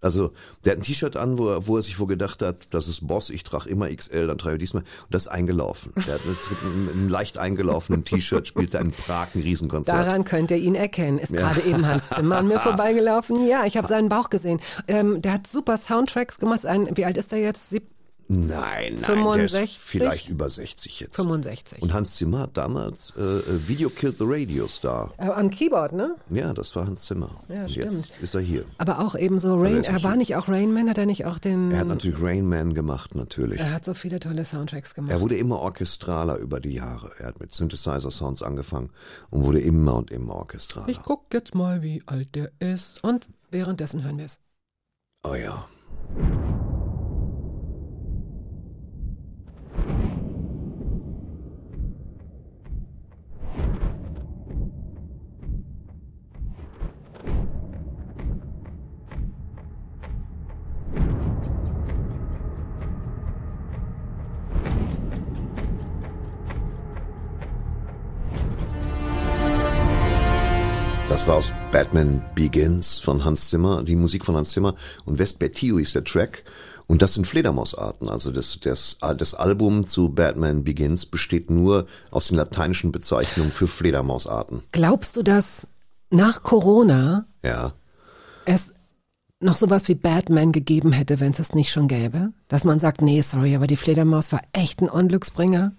Also, der hat ein T-Shirt an, wo er, wo er sich wohl gedacht hat, das ist Boss, ich trage immer XL, dann trage ich diesmal. Und das ist eingelaufen. Der hat mit einem, leicht eingelaufenen T-Shirt, spielt er in Prag ein Riesenkonzert. Daran könnt ihr ihn erkennen. Ist gerade eben Hans Zimmer an mir vorbeigelaufen. Ja, ich habe seinen Bauch gesehen. Ähm, der hat super Soundtracks gemacht. Ein, wie alt ist er jetzt? Sieb Nein, nein, der 65? ist vielleicht über 60 jetzt. 65. Und Hans Zimmer hat damals äh, äh, Video Killed the Radio Star. Äh, am Keyboard, ne? Ja, das war Hans Zimmer. Ja, Und stimmt. jetzt ist er hier. Aber auch eben so Rain. ist Er nicht war hier. nicht auch Rain Man? Hat er nicht auch den. Er hat natürlich Rain Man gemacht, natürlich. er hat so viele tolle Soundtracks gemacht. Er wurde immer orchestraler über die Jahre. Er hat mit Synthesizer-Sounds angefangen und wurde immer und immer orchestraler. ich guck jetzt mal, wie alt der ist. Und währenddessen hören wir es. oh ja. Das war aus Batman Begins von Hans Zimmer, die Musik von Hans Zimmer und Vespertio ist der Track. Und das sind Fledermausarten. Also das, das, das Album zu Batman Begins besteht nur aus den lateinischen Bezeichnungen für Fledermausarten. Glaubst du, dass nach Corona Ja. es noch sowas wie Batman gegeben hätte, wenn es es nicht schon gäbe? Dass man sagt, nee, sorry, aber die Fledermaus war echt ein Unglücksbringer?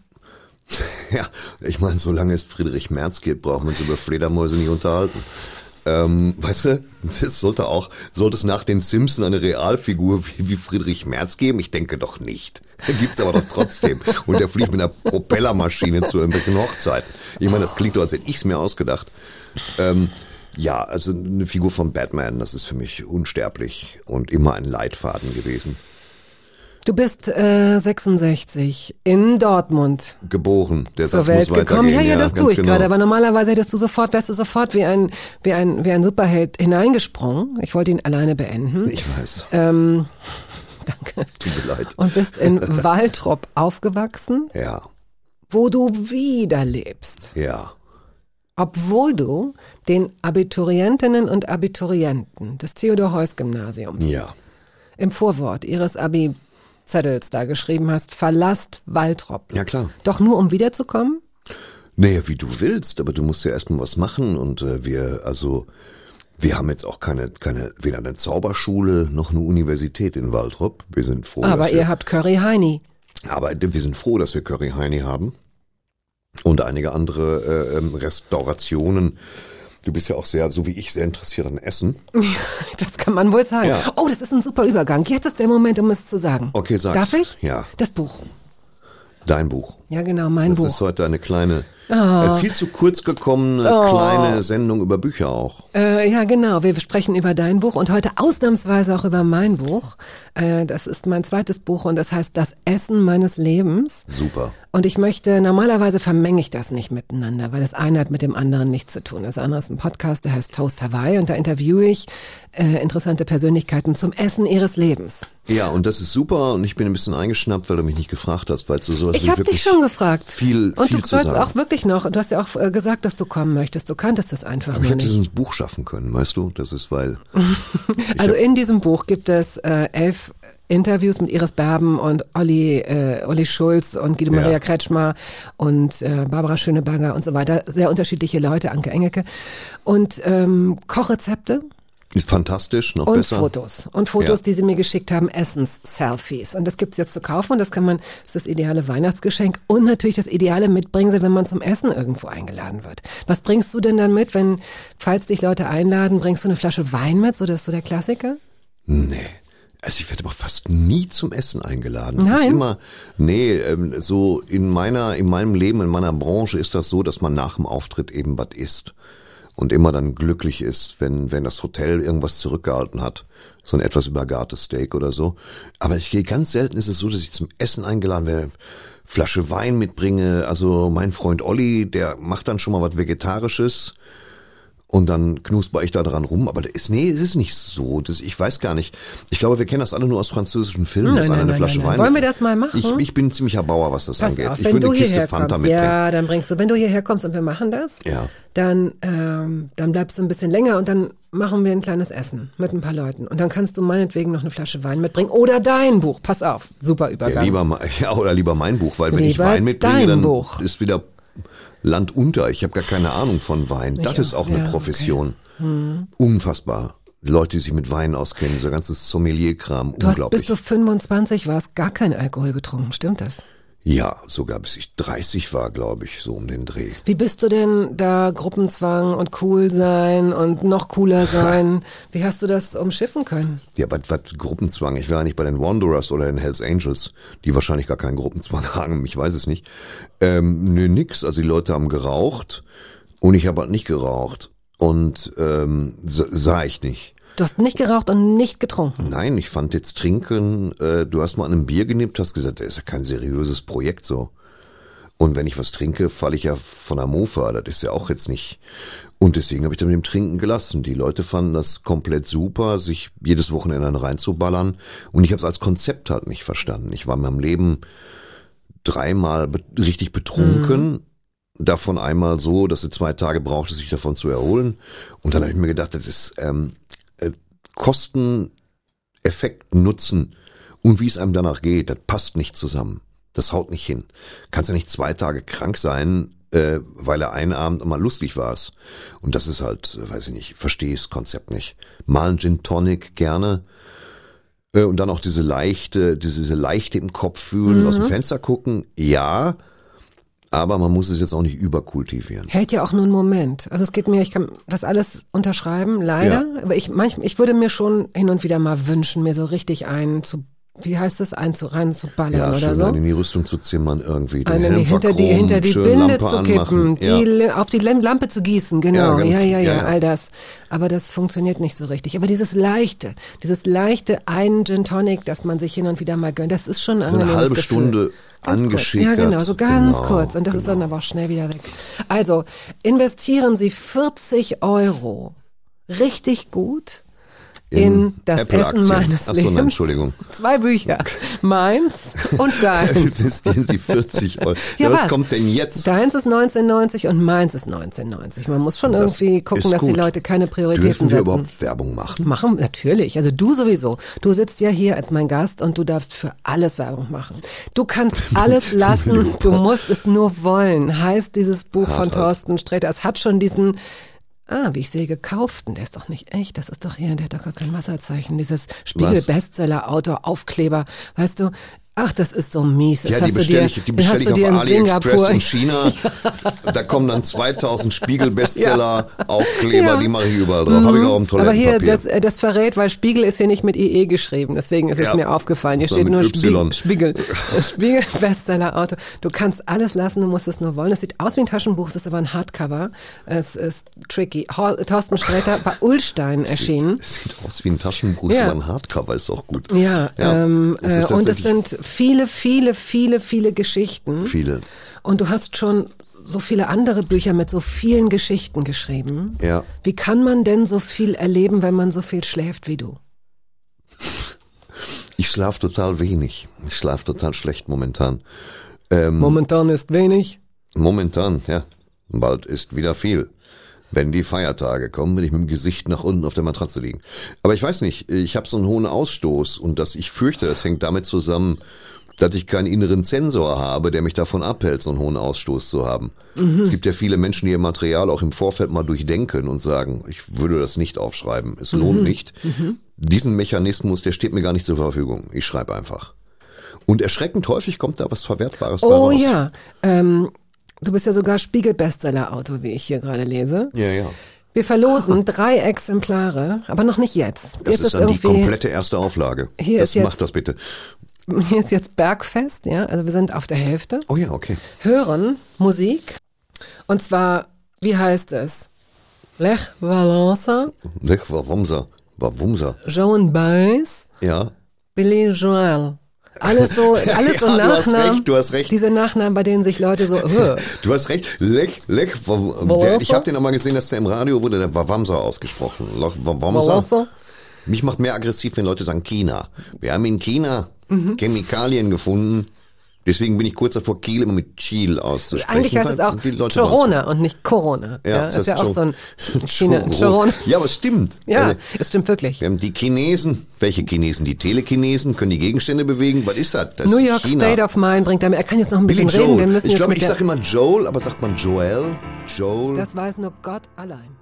Ja, ich meine, solange es Friedrich Merz geht, braucht man uns über Fledermäuse nicht unterhalten. Ähm, weißt du, das sollte auch, sollte es nach den Simpson eine Realfigur wie, wie Friedrich Merz geben? Ich denke doch nicht. Gibt's aber doch trotzdem. Und der fliegt mit einer Propellermaschine zu irgendwelchen Hochzeiten. Ich meine, das klingt doch, als hätte ich's mir ausgedacht. Ähm, ja, also eine Figur von Batman, das ist für mich unsterblich und immer ein Leitfaden gewesen. Du bist äh, 66 in Dortmund Geboren, der zur Satz Welt muss gekommen. Ja, ja, das ganz tue ich genau. gerade. Aber normalerweise hättest du sofort, wärst du sofort wie ein, wie ein, wie ein Superheld hineingesprungen. Ich wollte ihn alleine beenden. Ich weiß. Ähm, danke. Tut mir leid. Und bist in Waltrop aufgewachsen, Ja, wo du wieder lebst. ja. Obwohl du den Abiturientinnen und Abiturienten des Theodor-Heuss-Gymnasiums Ja. im Vorwort ihres Abi-Zettels da geschrieben hast, verlasst Waltrop. Ja, klar. Doch nur um wiederzukommen? Naja, wie du willst, aber du musst ja erstmal was machen und äh, wir, also, wir haben jetzt auch keine, keine, weder eine Zauberschule noch eine Universität in Waldrop. Wir sind froh, Aber ihr wir, habt Curry Heini. aber wir sind froh, dass wir Curry Heini haben und einige andere äh, ähm, Restaurationen. Du bist ja auch sehr, so wie ich, sehr interessiert an Essen. Das kann man wohl sagen. Ja. Oh, das ist ein super Übergang. Jetzt ist der Moment, um es zu sagen. Okay, sag's. Darf ich? Ja. Das Buch. Dein Buch. Ja, genau, mein Das Buch. ist heute eine kleine, Oh. äh, viel zu kurz gekommene kleine Sendung über Bücher auch. Äh, ja, genau. Wir sprechen über dein Buch und heute ausnahmsweise auch über mein Buch. Äh, das ist mein zweites Buch und das heißt Das Essen meines Lebens. Super. Und ich möchte, normalerweise vermenge ich das nicht miteinander, weil das eine hat mit dem anderen nichts zu tun. Das andere ist ein Podcast, der heißt Toast Hawaii und da interviewe ich äh, interessante Persönlichkeiten zum Essen ihres Lebens. Ja, und das ist super und ich bin ein bisschen eingeschnappt, weil du mich nicht gefragt hast, weil du sowas Ich habe dich schon gefragt. Viel, und viel du sollst auch wirklich noch, du hast ja auch äh, gesagt, dass du kommen möchtest. Du kanntest es einfach Aber ich hätte nicht. ins Buch schaffen können, weißt du? Das ist, weil Also in diesem Buch gibt es äh, elf Interviews mit Iris Berben und Olli, äh, Olli Schulz und Guido Ja. Maria Kretschmer und äh, Barbara Schöneberger und so weiter. Sehr unterschiedliche Leute, Anke Engelke. Und ähm, Kochrezepte ist fantastisch, noch und besser. Fotos. Und Fotos, Ja. die sie mir geschickt haben, Essens-Selfies. Und das gibt's jetzt zu kaufen und das kann man, das ist das ideale Weihnachtsgeschenk und natürlich das ideale Mitbringsel, wenn man zum Essen irgendwo eingeladen wird. Was bringst du denn dann mit, wenn, falls dich Leute einladen, bringst du eine Flasche Wein mit? So, das ist so der Klassiker? Nee. Also ich werde aber fast nie zum Essen eingeladen. Ist Nein? immer, nee, ähm, so in meiner, in meinem Leben, in meiner Branche ist das so, dass man nach dem Auftritt eben was isst. Und immer dann glücklich ist, wenn, wenn das Hotel irgendwas zurückgehalten hat. So ein etwas übergartes Steak oder so. Aber ich gehe ganz selten ist es so, dass ich zum Essen eingeladen werde. Flasche Wein mitbringe. Also mein Freund Olli, der macht dann schon mal was Vegetarisches. Und dann knusper ich da dran rum, aber das ist, nee, es ist nicht so. Das, ich weiß gar nicht. Ich glaube, wir kennen das alle nur aus französischen Filmen, Nein, dass einer eine nein, Flasche nein. Wein. Wollen wir das mal machen? Ich, ich bin ein ziemlicher Bauer, was das Pass angeht. auf, ich würde eine Kiste hierher Fanta kommst, mitbringen. ja, dann bringst du, wenn du hierher kommst und wir machen das, Ja. dann, ähm, dann bleibst du ein bisschen länger und dann machen wir ein kleines Essen mit ein paar Leuten. Und dann kannst du meinetwegen noch eine Flasche Wein mitbringen oder dein Buch. Pass auf, super Ja, Übergang. lieber, ma- ja, oder lieber mein Buch, weil wenn ich Lieber Wein mitbringe, dann Buch. ist wieder Land unter. Ich habe gar keine Ahnung von Wein. das ist auch ja, eine okay. Profession. Unfassbar. Leute, die sich mit Wein auskennen, dieser ganze Sommelier-Kram, Du hast, unglaublich. bis du 25 warst, gar kein Alkohol getrunken, stimmt das? Ja, sogar bis ich 30 war, glaube ich, so um den Dreh. Wie bist du denn da Gruppenzwang und cool sein und noch cooler sein? Wie hast du das umschiffen können? Ja, was, was Gruppenzwang? Ich war ja nicht bei den Wanderers oder den Hells Angels, die wahrscheinlich gar keinen Gruppenzwang haben, ich weiß es nicht. Ähm, nö, nix. Also die Leute haben geraucht und ich habe halt nicht geraucht. Und ähm, sa- sah ich nicht. Du hast nicht geraucht und nicht getrunken. Nein, ich fand jetzt Trinken, äh, du hast mal an einem Bier genippt, hast gesagt, das ist ja kein seriöses Projekt so. Und wenn ich was trinke, falle ich ja von der Mofa, das ist ja auch jetzt nicht. Und deswegen habe ich dann mit dem Trinken gelassen. Die Leute fanden das komplett super, sich jedes Wochenende reinzuballern. Und ich habe es als Konzept halt nicht verstanden. Ich war in meinem Leben dreimal be richtig betrunken. Davon einmal so, dass du zwei Tage brauchte, sich davon zu erholen. Und dann habe ich mir gedacht, das ist ähm, äh, Kosten, Effekt, Nutzen und wie es einem danach geht, das passt nicht zusammen. Das haut nicht hin. Kannst ja nicht zwei Tage krank sein, äh, weil er einen Abend mal lustig warst. Und das ist halt, äh, weiß ich nicht, verstehe das Konzept nicht. Mal ein Gin Tonic gerne. Äh, und dann auch diese leichte, diese, diese leichte im Kopf fühlen, aus dem Fenster gucken, ja. Aber man muss es jetzt auch nicht überkultivieren. Hält ja auch nur einen Moment. Also es geht mir, ich kann das alles unterschreiben, leider. Aber ich, manch, ich würde mir schon hin und wieder mal wünschen, mir so richtig einen zu, wie heißt das, einen zu, reinzuballern Ja, oder so. einen in die Rüstung zu zimmern irgendwie. Den Helm hinter die, hinter die Binde Lampe zu kippen, Ja. die, auf die Lam- Lampe zu gießen, genau. Ja, Ja, ja, ja, all das. Aber das funktioniert nicht so richtig. Aber dieses leichte, dieses leichte einen Gin Tonic, das man sich hin und wieder mal gönnt, das ist schon ein So eine halbe Gefühl. Stunde Ganz angeschickert. Ja, genau, so ganz Genau, kurz. Und das ist dann aber auch schnell wieder weg. Also, investieren Sie 40 Euro richtig gut in, In das Apple-Aktien. Essen meines Ach so, nein, Lebens. Entschuldigung. Zwei Bücher. Meins und deins. Investieren Sie 40 Euro. Ja, was was? kommt denn jetzt? Deins ist 1990 und meins ist 1990. Man muss schon Das irgendwie gucken, dass die. Leute keine Prioritäten Dürfen wir setzen. überhaupt Werbung machen? Machen, natürlich. Also du sowieso. Du sitzt ja hier als mein Gast und du darfst für alles Werbung machen. Du kannst alles lassen, du musst es nur wollen. Heißt dieses Buch von Thorsten Sträter. Es hat schon diesen, ah, wie ich sehe, gekauften. Der ist doch nicht echt. Das ist doch hier, der hat doch gar kein Wasserzeichen. Dieses Spiegel-Bestseller-Autor, Aufkleber. Weißt du, ach, das ist so mies. Das Ja, die bestelle ich, die bestell ich auf in AliExpress Singapur. in China. Da kommen dann 2000 Spiegel-Bestseller-Aufkleber, Ja. die mache ich überall drauf. Habe ich auch im Aber hier, Toilettenpapier. das, äh, das verrät, weil Spiegel ist hier nicht mit IE geschrieben, deswegen ist es Ja. mir aufgefallen. Hier steht nur Y. Spiegel. Spiegel, Spiegel Bestseller-Auto. Du kannst alles lassen, du musst es nur wollen. Es sieht aus wie ein Taschenbuch, es ist aber ein Hardcover. Es ist tricky. Hor Thorsten Sträter bei Ulstein erschienen. Es sieht aus wie ein Taschenbuch, Ja. aber ein Hardcover ist auch gut. Ja, ähm, es äh, und es sind viele, viele, viele, viele Geschichten. viele. Und du hast schon so viele andere Bücher mit so vielen Geschichten geschrieben. Ja. Wie kann man denn so viel erleben, wenn man so viel schläft wie du? Ich schlafe total wenig. Ich schlafe total schlecht momentan. Ähm, Momentan ist wenig. Momentan, ja. Bald ist wieder viel. Wenn die Feiertage kommen, will ich mit dem Gesicht nach unten auf der Matratze liegen. Aber ich weiß nicht, ich habe so einen hohen Ausstoß und das, ich fürchte, das hängt damit zusammen, dass ich keinen inneren Zensor habe, der mich davon abhält, so einen hohen Ausstoß zu haben. Es gibt ja viele Menschen, die ihr Material auch im Vorfeld mal durchdenken und sagen, ich würde das nicht aufschreiben, es lohnt nicht. Diesen Mechanismus, der steht mir gar nicht zur Verfügung. Ich schreibe einfach. Und erschreckend häufig kommt da was Verwertbares bei Oh raus. ja, ähm, du bist ja sogar Spiegel-Bestseller-Autor, wie ich hier gerade lese. Ja, ja. Wir verlosen drei Exemplare, aber noch nicht jetzt. Das jetzt ist dann die komplette erste Auflage. Hier das ist jetzt- macht das bitte. hier ist jetzt Bergfest, ja, also wir sind auf der Hälfte. Oh ja, okay. Hören Musik und zwar, wie heißt es? Lech Valença, Lech Wawumsa. Wawumsa. Joan Baez, Ja. Billy Joel. Alles so, alles so Ja, du hast Nachnamen. recht, du hast recht. Diese Nachnamen, bei denen sich Leute so, "Hö." Du hast recht. Lech, Lech, Waw- der, ich habe den auch mal gesehen, dass der im Radio wurde, der Wawamsa ausgesprochen. Valença. Mich macht mehr aggressiv, wenn Leute sagen China. Wir haben in China Mhm. Chemikalien gefunden. Deswegen bin ich kurz davor, Kiel immer mit Chil auszusprechen. Eigentlich heißt es auch Corona und nicht Corona. Ja, das ist ja auch so ein China. Corona. Ja, aber es stimmt. Ja, Also, es stimmt wirklich. Wir haben die Chinesen. Welche Chinesen? Die Telekinesen können die Gegenstände bewegen. Was ist das? das New York China. State of Mind bringt damit. Er kann jetzt noch ein Billy bisschen reden. Wir müssen ich glaube, ich sage immer Joel, aber sagt man Joel? Joel? Das weiß nur Gott allein.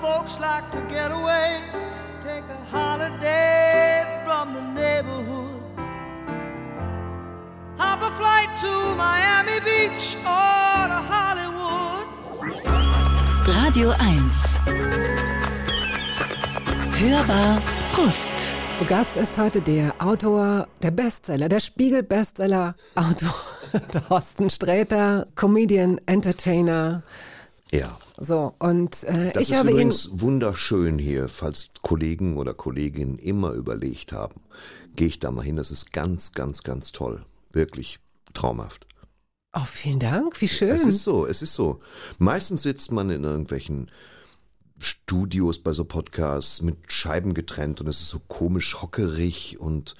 Folks like to get away, take a holiday from the neighborhood. Hop a flight to Miami Beach or to Hollywood. Radio 1. Hörbar Brust. Zu Gast ist heute der Autor, der Bestseller, der Spiegel-Bestseller, Autor Thorsten Sträter, Comedian, Entertainer. Ja. So, und äh, Das ich ist habe übrigens wunderschön hier, falls Kollegen oder Kolleginnen immer überlegt haben. Gehe ich da mal hin, das ist ganz, ganz, ganz toll. Wirklich traumhaft. Oh, vielen Dank, wie schön. Es ist so, es ist so. Meistens sitzt man in irgendwelchen Studios bei so Podcasts mit Scheiben getrennt und es ist so komisch hockerig und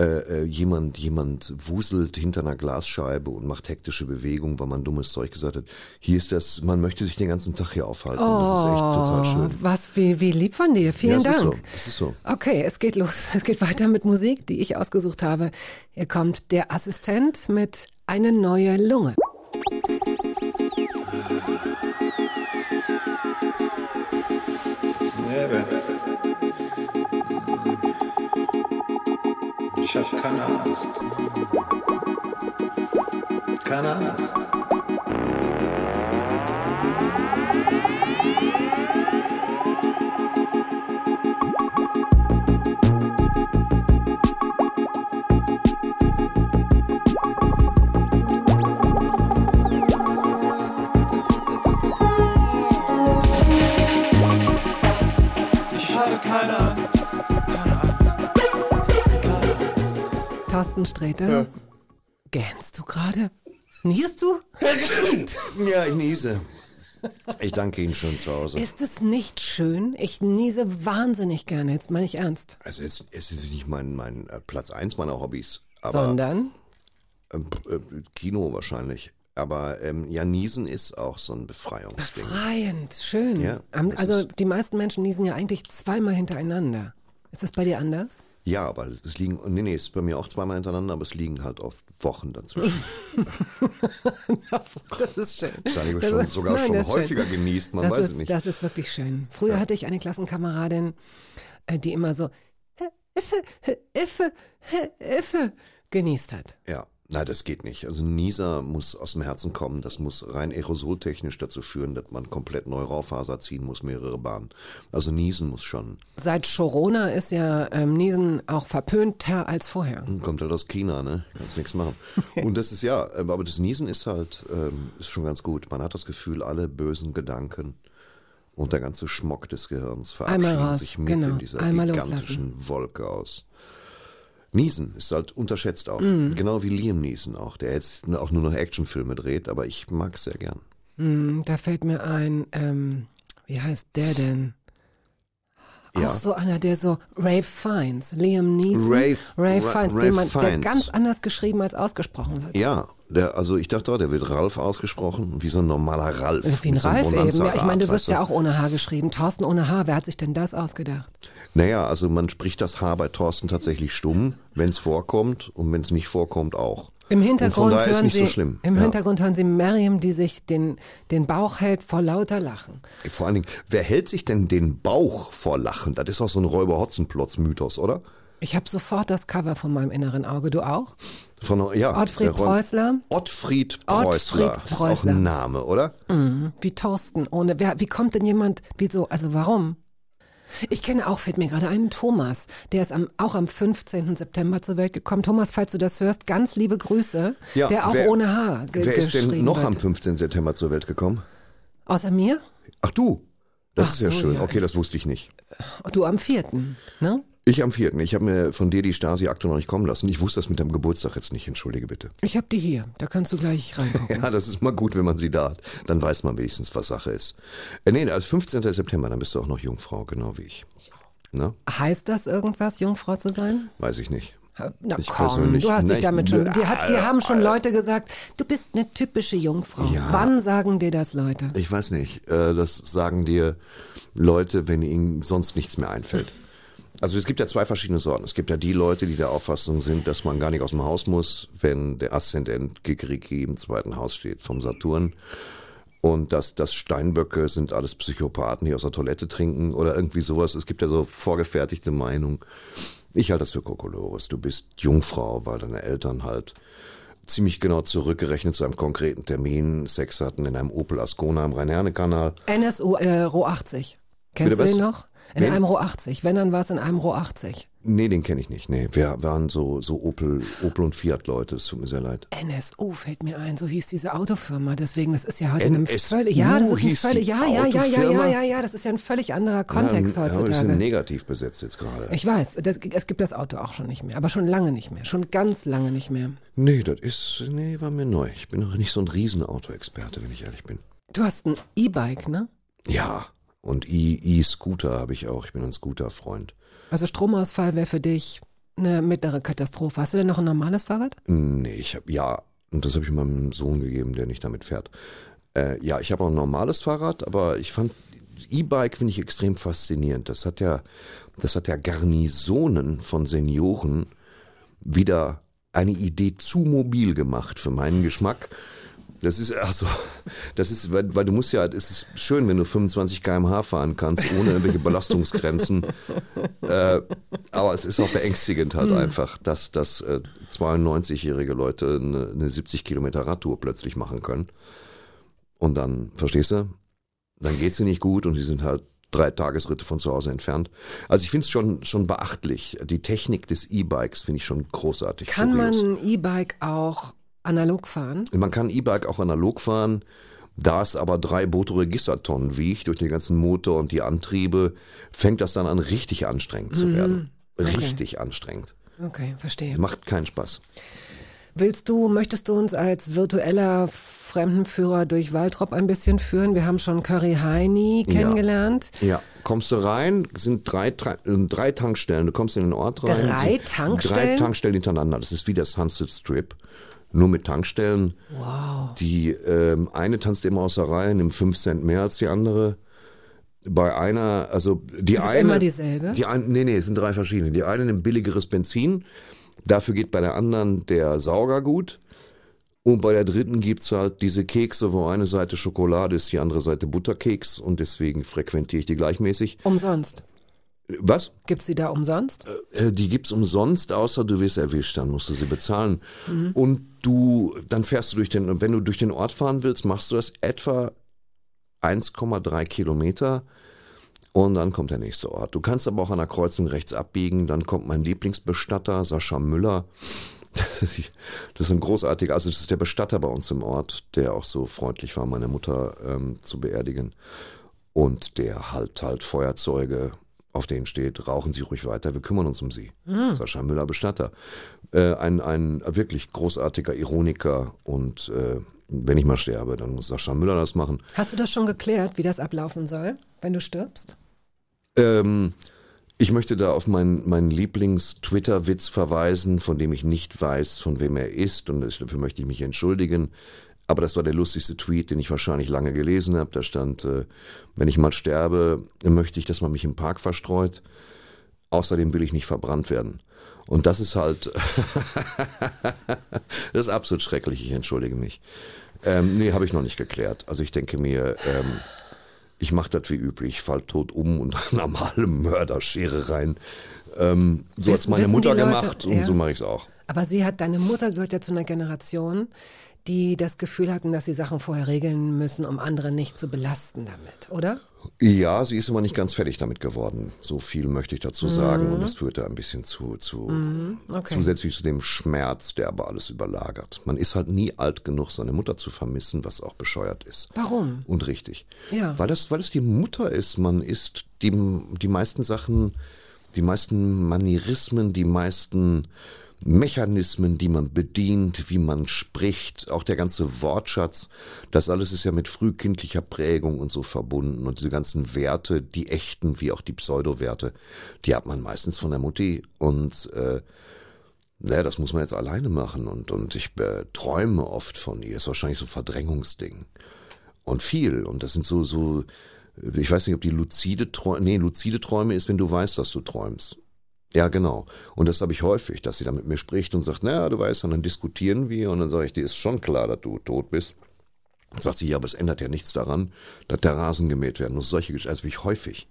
äh, äh, jemand, jemand wuselt hinter einer Glasscheibe und macht hektische Bewegungen, weil man dummes Zeug gesagt hat. Hier ist das, man möchte sich den ganzen Tag hier aufhalten. und das ist echt total schön. Was, wie, wie lieb von dir. Vielen ja, es Dank. Ist so, es ist so. Okay, es geht los. Es geht weiter mit Musik, die ich ausgesucht habe. Hier kommt der Assistent mit eine neue Lunge. Lebe. Ich hab keine Angst. Keine Angst. Ich habe keine Angst. Thorsten Sträter. Gähnst du gerade? Niest du? Ja, ich niese. Ich danke Ihnen schon zu Hause. Ist es nicht schön? Ich niese wahnsinnig gerne, jetzt meine ich ernst. Also es, es ist nicht mein, mein äh, Platz eins meiner Hobbys. Aber Sondern? ähm, äh, Kino wahrscheinlich. Aber ähm, ja, Niesen ist auch so ein Befreiungsding. Befreiend, schön. Ja, also ist- die meisten Menschen niesen ja eigentlich zweimal hintereinander. Ist das bei dir anders? Ja, aber es liegen, nee, nee, es ist bei mir auch zweimal hintereinander, aber es liegen halt oft Wochen dazwischen. Das ist schön. Das schon, ist- sogar nein, schon ist schön. häufiger genießt, man das weiß ist, es nicht. Das ist wirklich schön. Früher hatte ich eine Klassenkameradin, äh, die immer so Iffe, Iffe, Iffe genießt hat. Ja, nein, das geht nicht. Also Nieser muss aus dem Herzen kommen. Das muss rein aerosoltechnisch dazu führen, dass man komplett neue Raufaser ziehen muss, mehrere Bahnen. Also Niesen muss schon. Seit Corona ist ja ähm, Niesen auch verpönter als vorher. Kommt halt aus China, ne? Kannst nichts machen. Und das ist ja, ähm, aber das Niesen ist halt, ähm, ist schon ganz gut. Man hat das Gefühl, alle bösen Gedanken und der ganze Schmock des Gehirns verabschieden sich mit genau. in dieser Einmal gigantischen Wolke aus. Niesen ist halt unterschätzt auch. Mhm. Genau wie Liam Neeson auch, der jetzt auch nur noch Actionfilme dreht, aber ich mag es sehr gern. Hm, Da fällt mir ein, ähm, wie heißt der denn? Ja. Auch so einer, der so Ray Fiennes, Liam Neeson, Ray- Ray Ra- Fiennes, Ray man, der Fiennes. ganz anders geschrieben als ausgesprochen wird. Ja, der, also ich dachte der wird Ralf ausgesprochen, wie so ein normaler Ralf. Wie ein mit so Ralf eben. Ja, ich meine, du wirst ja auch ohne Haar geschrieben. Thorsten ohne Haar, wer hat sich denn das ausgedacht? Naja, also man spricht das H bei Thorsten tatsächlich stumm, wenn es vorkommt und wenn es nicht vorkommt auch. Im Hintergrund hören Sie, so im ja. Hintergrund hören Sie Miriam, die sich den, den Bauch hält vor lauter Lachen. Vor allen Dingen, wer hält sich denn den Bauch vor Lachen? Das ist auch so ein Räuber-Hotzenplotz-Mythos, oder? Ich habe sofort das Cover von meinem inneren Auge. Du auch? Von, ja, Ottfried der Räu- Preußler? Ottfried Ottfried Preußler. Das ist auch Preußler. ein Name, oder? Wie Thorsten ohne. Wer, wie kommt denn jemand? Wieso? Also warum? Ich kenne auch, fällt mir gerade ein, Thomas. Der ist am, auch am 15. September zur Welt gekommen. Thomas, falls du das hörst, ganz liebe Grüße. Ja, der auch wer- ohne Haar ge Wer ist denn noch wird. am 15. September zur Welt gekommen? Außer mir? Ach du, das Ach ist ja so, schön. ja. Okay, das wusste ich nicht. Du am 4. Ne? Ich am vierten. Ich habe mir von dir die Stasi-Akte noch nicht kommen lassen. Ich wusste das mit deinem Geburtstag jetzt nicht. Entschuldige bitte. Ich habe die hier. Da kannst du gleich reingucken. Ja, das ist mal gut, wenn man sie da hat. Dann weiß man wenigstens, was Sache ist. Äh, nee, als 15. September, dann bist du auch noch Jungfrau, genau wie ich. Na, Heißt das irgendwas, Jungfrau zu sein? weiß ich nicht. Na Ich komm, du hast dich ich- damit schon. Die, hat, die Ah, haben schon ah, Leute gesagt, du bist eine typische Jungfrau. Ja. Wann sagen dir das Leute? Ich weiß nicht. Äh, das sagen dir Leute, wenn ihnen sonst nichts mehr einfällt. Also es gibt ja zwei verschiedene Sorten. Es gibt ja die Leute, die der Auffassung sind, dass man gar nicht aus dem Haus muss, wenn der Aszendent Kikeriki im zweiten Haus steht vom Saturn. und dass, dass Steinböcke sind alles Psychopathen, die aus der Toilette trinken oder irgendwie sowas. Es gibt ja so vorgefertigte Meinungen. Ich halte das für Kokolores. Du bist Jungfrau, weil deine Eltern halt ziemlich genau zurückgerechnet zu einem konkreten Termin Sex hatten in einem Opel Ascona im Rhein-Herne-Kanal. NSU äh, Ro 80. Kennst Bitte du den was? noch? In Wen? einem Ro 80. Wenn, dann war es in einem Ro 80. Nee, den kenne ich nicht. Nee, wir waren so, so Opel, Opel und Fiat-Leute. Es tut mir sehr leid. NSU fällt mir ein, so hieß diese Autofirma. Deswegen, das ist ja heute ein NSU völlig, ja, das ist ein völlig, ja, ja, ja, ja, ja, ja, ja, das ist ja ein völlig anderer Kontext ja, Ja, wir sind heutzutage. negativ besetzt jetzt gerade. Ich weiß, das, es gibt das Auto auch schon nicht mehr, aber schon lange nicht mehr, schon ganz lange nicht mehr. Nee, das ist, nee, war mir neu. Ich bin noch nicht so ein Riesenauto-Experte, wenn ich ehrlich bin. Du hast ein E-Bike, ne? Ja, und E-Scooter habe ich auch. Ich bin ein Scooter-Freund. Also Stromausfall wäre für dich eine mittlere Katastrophe. Hast du denn noch ein normales Fahrrad? Nee, ich habe, ja, und das habe ich meinem Sohn gegeben, der nicht damit fährt. Äh, ja, ich habe auch ein normales Fahrrad, aber ich fand, E-Bike finde ich extrem faszinierend. Das hat ja, das hat ja Garnisonen von Senioren wieder eine Idee zu mobil gemacht für meinen Geschmack. Das ist also, das ist, weil, weil du musst ja, es ist schön, wenn du 25 km/h fahren kannst, ohne irgendwelche Belastungsgrenzen. äh, aber es ist auch beängstigend halt einfach, dass, dass äh, 92-jährige Leute eine, eine 70 Kilometer Radtour plötzlich machen können. Und dann, verstehst du? Dann geht's dir nicht gut und die sind halt drei Tagesritte von zu Hause entfernt. Also ich finde es schon, schon beachtlich. Die Technik des E-Bikes finde ich schon großartig. Kann man furios. ein E-Bike auch analog fahren? Man kann E-Bike auch analog fahren. Da es aber drei Motorregistertonnen wiegt durch den ganzen Motor und die Antriebe, fängt das dann an richtig anstrengend zu werden. Richtig anstrengend. Okay, verstehe. Macht keinen Spaß. Willst du, möchtest du uns als virtueller Fremdenführer durch Waldrop ein bisschen führen? Wir haben schon Curry Heini kennengelernt. Ja, kommst du rein, sind drei, drei, äh, drei Tankstellen. Du kommst in den Ort rein. Drei Tankstellen? Drei Tankstellen hintereinander. Das ist wie der Sunset Strip. Nur mit Tankstellen. Wow. Die ähm, eine tanzt immer aus der Reihe, nimmt fünf Cent mehr als die andere. Bei einer, also die Ist es eine. immer dieselbe? Die ein, nee, nee, es sind drei verschiedene. Die eine nimmt billigeres Benzin, dafür geht bei der anderen der Sauger gut. Und bei der dritten gibt's halt diese Kekse, wo eine Seite Schokolade ist, die andere Seite Butterkeks und deswegen frequentiere ich die gleichmäßig. Umsonst. Was? Gibt's die da umsonst? Äh, Die gibt's umsonst, außer du wirst erwischt, dann musst du sie bezahlen. Und du, dann fährst du durch den, und wenn du durch den Ort fahren willst, machst du das etwa 1,3 Kilometer und dann kommt der nächste Ort. Du kannst aber auch an der Kreuzung rechts abbiegen, dann kommt mein Lieblingsbestatter, Sascha Müller. Das ist, das ist ein großartiger, also das ist der Bestatter bei uns im Ort, der auch so freundlich war, meine Mutter ähm, zu beerdigen. Und der halt halt Feuerzeuge, auf denen steht, rauchen Sie ruhig weiter, wir kümmern uns um Sie. Sascha Müller Bestatter. Äh, ein, ein wirklich großartiger Ironiker und äh, wenn ich mal sterbe, dann muss Sascha Müller das machen. Hast du das schon geklärt, wie das ablaufen soll, wenn du stirbst? Ähm, ich möchte da auf meinen, meinen Lieblings-Twitter-Witz verweisen, von dem ich nicht weiß, von wem er ist und dafür möchte ich mich entschuldigen. Aber das war der lustigste Tweet, den ich wahrscheinlich lange gelesen habe. Da stand, äh, wenn ich mal sterbe, möchte ich, dass man mich im Park verstreut. Außerdem will ich nicht verbrannt werden. Und das ist halt, das ist absolut schrecklich, ich entschuldige mich. Ähm, nee, habe ich noch nicht geklärt. Also ich denke mir, ähm, ich mache das wie üblich, ich fall tot um und normale Mörderschere rein. Ähm, so hat's Wissen- meine Mutter Leute- gemacht und ja. so mache ich's auch. Aber sie hat, deine Mutter gehört ja zu einer Generation, die das Gefühl hatten, dass sie Sachen vorher regeln müssen, um andere nicht zu belasten damit, oder? Ja, sie ist aber nicht ganz fertig damit geworden. So viel möchte ich dazu sagen. Mhm. Und das führte ein bisschen zu, zu okay. zusätzlich zu dem Schmerz, der aber alles überlagert. Man ist halt nie alt genug, seine Mutter zu vermissen, was auch bescheuert ist. Warum? Und richtig. Ja. Weil das, weil es die Mutter ist. Man ist die, die meisten Sachen, die meisten Manierismen, die meisten Mechanismen, die man bedient, wie man spricht, auch der ganze Wortschatz, das alles ist ja mit frühkindlicher Prägung und so verbunden. Und diese ganzen Werte, die echten wie auch die Pseudowerte, die hat man meistens von der Mutti. Und äh, naja, das muss man jetzt alleine machen. Und, und ich äh, träume oft von ihr. Ist wahrscheinlich so ein Verdrängungsding. Und viel. Und das sind so, so, ich weiß nicht, ob die luzide Träume, nee, luzide Träume ist, wenn du weißt, dass du träumst. Ja, genau. Und das habe ich häufig, dass sie dann mit mir spricht und sagt, naja, du weißt, und dann diskutieren wir und dann sage ich, dir ist schon klar, dass du tot bist. Dann sagt sie, ja, aber es ändert ja nichts daran, dass der Rasen gemäht werden muss. Solche Geschichten, also wirklich häufig.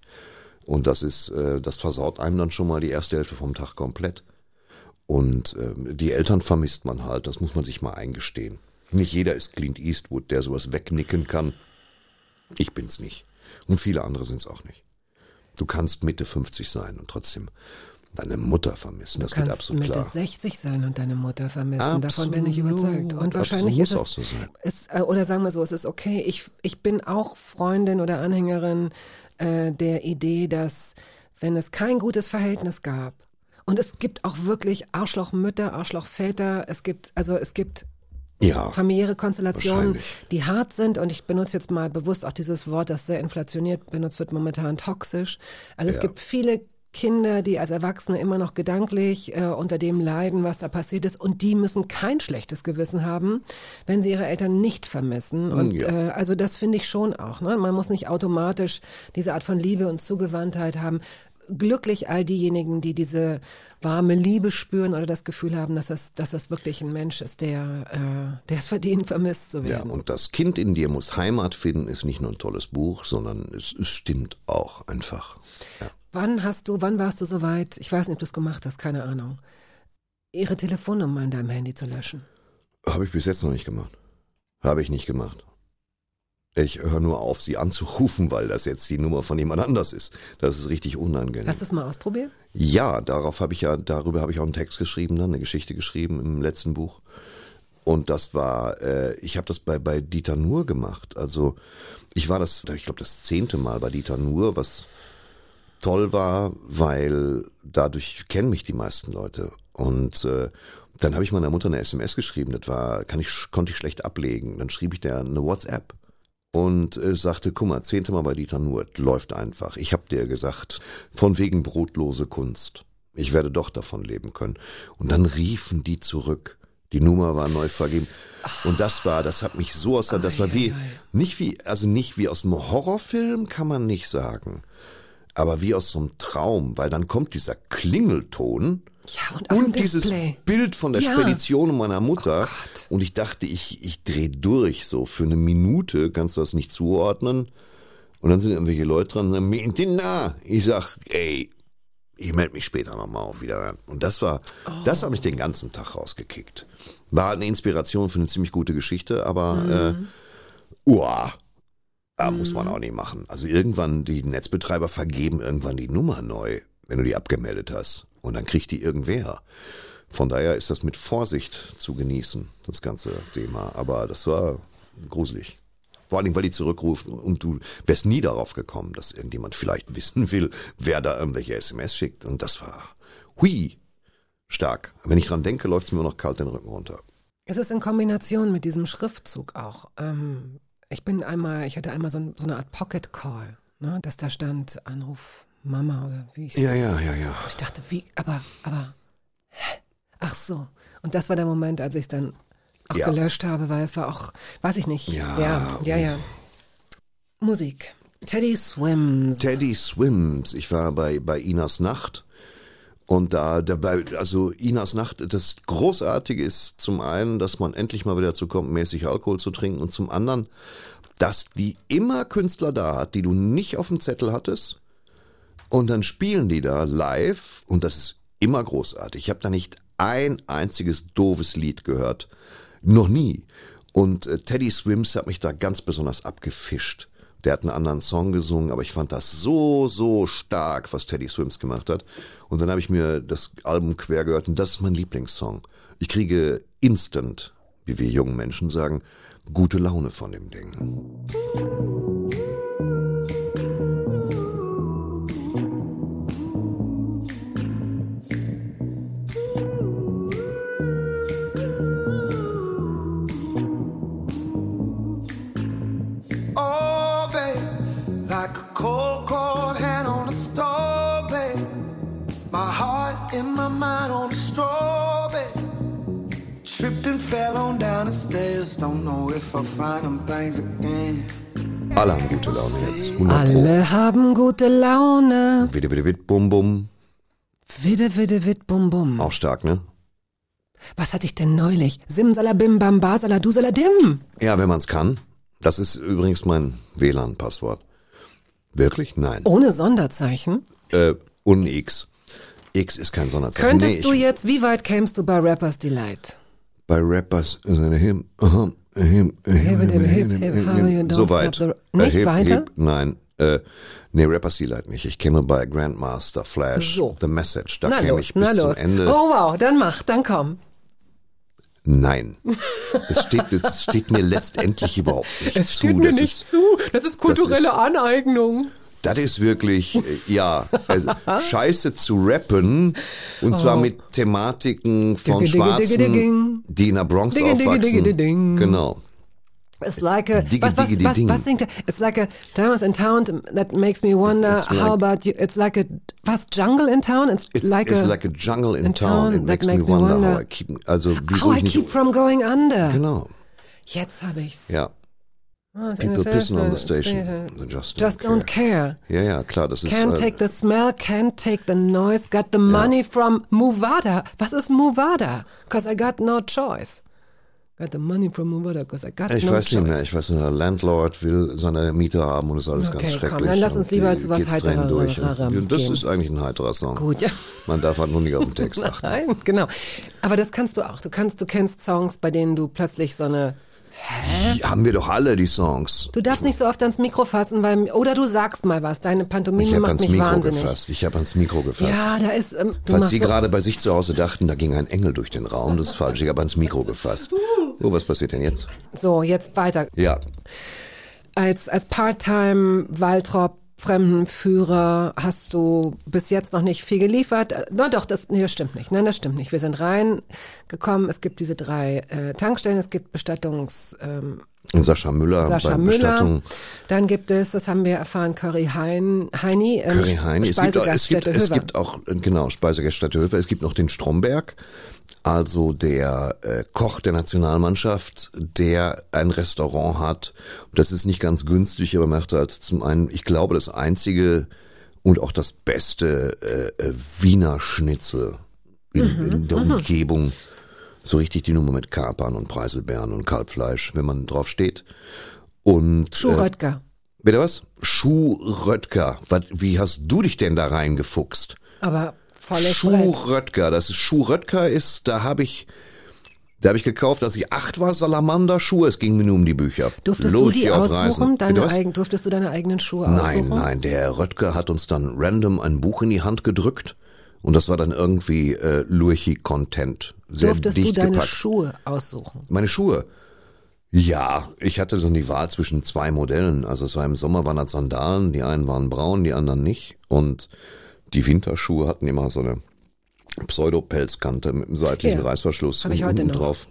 Und das ist, äh, das versaut einem dann schon mal die erste Hälfte vom Tag komplett. Und ähm, die Eltern vermisst man halt, das muss man sich mal eingestehen. Nicht jeder ist Clint Eastwood, der sowas wegnicken kann. Ich bin's nicht. Und viele andere sind's auch nicht. Du kannst Mitte 50 sein und trotzdem deine Mutter vermissen. Das Du geht kannst absolut Mitte klar. 60 sein und deine Mutter vermissen. Davon bin ich Absolut. überzeugt. Und wahrscheinlich Absolut, ist muss es, auch so sein. äh, oder sagen wir so, es ist okay. Ich, ich bin auch Freundin oder Anhängerin äh, der Idee, dass wenn es kein gutes Verhältnis gab, und es gibt auch wirklich Arschlochmütter, Arschlochväter, es gibt, also es gibt Ja, familiäre Konstellationen, die hart sind und ich benutze jetzt mal bewusst auch dieses Wort, das sehr inflationiert benutzt wird, momentan toxisch. Also es Ja. gibt viele Kinder, die als Erwachsene immer noch gedanklich äh, unter dem leiden, was da passiert ist und die müssen kein schlechtes Gewissen haben, wenn sie ihre Eltern nicht vermissen. Und Ja. äh, also das finde ich schon auch. Ne? Man muss nicht automatisch diese Art von Liebe und Zugewandtheit haben. Glücklich all diejenigen, die diese warme Liebe spüren oder das Gefühl haben, dass das, dass das wirklich ein Mensch ist, der, äh, der es verdient, vermisst zu ja, werden. und das Kind in dir muss Heimat finden, ist nicht nur ein tolles Buch, sondern es, es stimmt auch einfach. Wann hast du, wann warst du so weit, ich weiß nicht, ob du es gemacht hast, keine Ahnung, ihre Telefonnummer in deinem Handy zu löschen? Habe ich bis jetzt noch nicht gemacht. Habe ich nicht gemacht. Ich höre nur auf, sie anzurufen, weil das jetzt die Nummer von jemand anders ist. Das ist richtig unangenehm. Hast du es mal ausprobiert? Ja, darauf habe ich ja, darüber habe ich auch einen Text geschrieben, dann eine Geschichte geschrieben im letzten Buch. Und das war, äh, ich habe das bei, bei Dieter Nuhr gemacht. Also ich war das, ich glaube, das zehnte Mal bei Dieter Nuhr, was toll war, weil dadurch kennen mich die meisten Leute. Und äh, dann habe ich meiner Mutter eine SMS geschrieben, das war, kann ich, konnte ich schlecht ablegen. Dann schrieb ich der eine WhatsApp und äh, sagte, guck mal, zehnte Mal bei Dieter Nuhr, läuft einfach. Ich hab dir gesagt, von wegen brotlose Kunst. Ich werde doch davon leben können. Und dann riefen die zurück. Die Nummer war neu vergeben. Und das war, das hat mich so aus, das war wie, nicht wie, also nicht wie aus einem Horrorfilm, kann man nicht sagen. Aber wie aus so einem Traum, weil dann kommt dieser Klingelton. Ja, und Und dieses Display. Bild von der Ja. Spedition meiner Mutter. Oh und ich dachte, ich, ich dreh durch. So für eine Minute kannst du das nicht zuordnen. Und dann sind irgendwelche Leute dran und sagen, "Mir sind nah. Ich sag, ey, ich melde mich später nochmal auf wieder. Und das war, das habe ich den ganzen Tag rausgekickt. War eine Inspiration für eine ziemlich gute Geschichte, aber äh, uah, da muss man auch nicht machen. Also irgendwann, die Netzbetreiber vergeben irgendwann die Nummer neu, wenn du die abgemeldet hast. Und dann kriegt die irgendwer. Von daher ist das mit Vorsicht zu genießen, das ganze Thema. Aber das war gruselig. Vor allen Dingen, weil die zurückrufen und du wärst nie darauf gekommen, dass irgendjemand vielleicht wissen will, wer da irgendwelche SMS schickt. Und das war, hui, stark. Wenn ich dran denke, läuft es mir noch kalt den Rücken runter. Es ist in Kombination mit diesem Schriftzug auch. Ähm, ich bin einmal, ich hatte einmal so, ein, so eine Art Pocket Call, ne, dass da stand Anruf Mama oder wie ich Ja, ja, ja, ja. Ich dachte, wie, aber, aber, hä? ach so. Und das war der Moment, als ich es dann auch Ja. gelöscht habe, weil es war auch, weiß ich nicht. Ja. ja, ja. ja. Musik. Teddy Swims. Teddy Swims. Ich war bei, bei Inas Nacht. Und da, dabei, also Inas Nacht, das Großartige ist zum einen, dass man endlich mal wieder dazu kommt, mäßig Alkohol zu trinken und zum anderen, dass die immer Künstler da hat, die du nicht auf dem Zettel hattest. Und dann spielen die da live und das ist immer großartig. Ich habe da nicht ein einziges doofes Lied gehört. Noch nie. Und äh, Teddy Swims hat mich da ganz besonders abgefischt. Der hat einen anderen Song gesungen, aber ich fand das so, so stark, was Teddy Swims gemacht hat. Und dann habe ich mir das Album quer gehört und das ist mein Lieblingssong. Ich kriege instant, wie wir jungen Menschen sagen, gute Laune von dem Ding. Alle haben gute Laune jetzt. 100 Pro. Alle haben gute Laune. Witte, witte, witt, bum, bum. Widde, widde, witt, bum, bum. Auch stark, ne? Was hatte ich denn neulich? Simsalabim, bam, basala, dusaladim. Ja, wenn man's kann. Das ist übrigens mein WLAN-Passwort. Wirklich? Nein. Ohne Sonderzeichen? Äh, und X. X ist kein Sonderzeichen. Könntest Nee, du jetzt, wie weit kämst du bei Rappers Delight? bei Rappers äh, him, so weit. the- Nicht hip, weiter? Hip, nein, äh, nee, Rappers Delight nicht. Ich käme bei Grandmaster Flash, So. The Message. Da na käme los, ich bis zum. Ende. Oh wow, dann mach, dann komm. Nein. Das steht, das steht mir letztendlich überhaupt nicht Es zu. steht mir das nicht ist, zu. Das ist kulturelle ist- Aneignung. Das ist wirklich, äh, ja, äh, scheiße zu rappen. Und zwar mit Thematiken von Oh. Digge, digge, digge, Schwarzen, die in der Bronx aufwachsen. Genau. It's like a, was, was, was, was singt er? It's like a diamonds in town that makes me wonder It's how like- about you. It's like a, was, jungle in town? It's, It's like, it's a, like a jungle in, in town. It makes, me wonder, how I keep, also wieso how I keep from going under. genau, Jetzt habe ich's. ja. Oh, People pissen on the first- station. They just, Just don't care. Ja, ja, klar, das ist, Can't äh, take the smell, can't take the noise, got the money from Movada. Was ist Movada? Cause I got no choice. Got the money from Movada, cause I got ich no weiß choice. nicht mehr, ich weiß nicht, der Landlord will seine Miete haben und ist alles Okay, ganz komm, schrecklich. dann lass uns lieber zu was. Und, und das gehen. ist eigentlich ein heiterer Song. Gut, ja. Man darf halt nur nicht auf den Text achten. Nein, genau. Aber das kannst du auch. Du kannst, du kennst Songs, bei denen du plötzlich so eine. Die haben wir doch alle, die Songs. Du darfst nicht so oft ans Mikro fassen, weil oder du sagst mal was. Deine Ich Pantomime habe macht ans mich Mikro wahnsinnig. gefasst. Ich habe ans Mikro gefasst. Ja, da ist. Ähm, du Falls Sie so, gerade bei sich zu Hause dachten, da ging ein Engel durch den Raum, das ist falsch. Ich habe ans Mikro gefasst. Oh, was passiert denn jetzt? so jetzt weiter. Ja, Als als Part-Time Waltrop Fremdenführer hast du bis jetzt noch nicht viel geliefert. Äh, Na doch, das, nee, das stimmt nicht. Nein, das stimmt nicht. Wir sind reingekommen. Es gibt diese drei äh, Tankstellen. Es gibt Bestattungs ähm, und Sascha Müller Sascha bei Müller. Bestattung. Dann gibt es, das haben wir erfahren, Curry Hein, Heini, ähm, Curry Hein. Es gibt, auch, es, gibt, es gibt auch, äh, genau, Speisegaststätte Höfer. Es gibt noch den Stromberg, also der äh, Koch der Nationalmannschaft, der ein Restaurant hat. Das ist nicht ganz günstig, aber macht halt zum einen, ich glaube, das einzige und auch das beste äh, äh, Wiener Schnitzel in, Mhm. in der Umgebung. So richtig die Nummer mit Kapern und Preiselbeeren und Kalbfleisch, wenn man drauf steht. Und Schuh äh. Bitte was? Schuh Röttger. Was, wie hast du dich denn da reingefuchst? Aber volles Schuh Brett. Röttger. Das ist Schuh Röttger ist, da habe ich, da habe ich gekauft, als ich acht war, Salamander-Schuhe. Es ging mir nur um die Bücher. Durftest Los, du die aussuchen? Deine eigen, durftest du deine eigenen Schuhe Nein, aussuchen? nein, der Herr Röttger hat uns dann random ein Buch in die Hand gedrückt und das war dann irgendwie äh, Lurchi-Content. Sehr Durftest du dicht deine gepackt. Schuhe aussuchen? Meine Schuhe. Ja, ich hatte so die Wahl zwischen zwei Modellen. Also es war im Sommer waren das Sandalen, die einen waren braun, die anderen nicht. Und die Winterschuhe hatten immer so eine Pseudopelzkante mit einem seitlichen Ja, Reißverschluss hab ich und heute noch. drauf.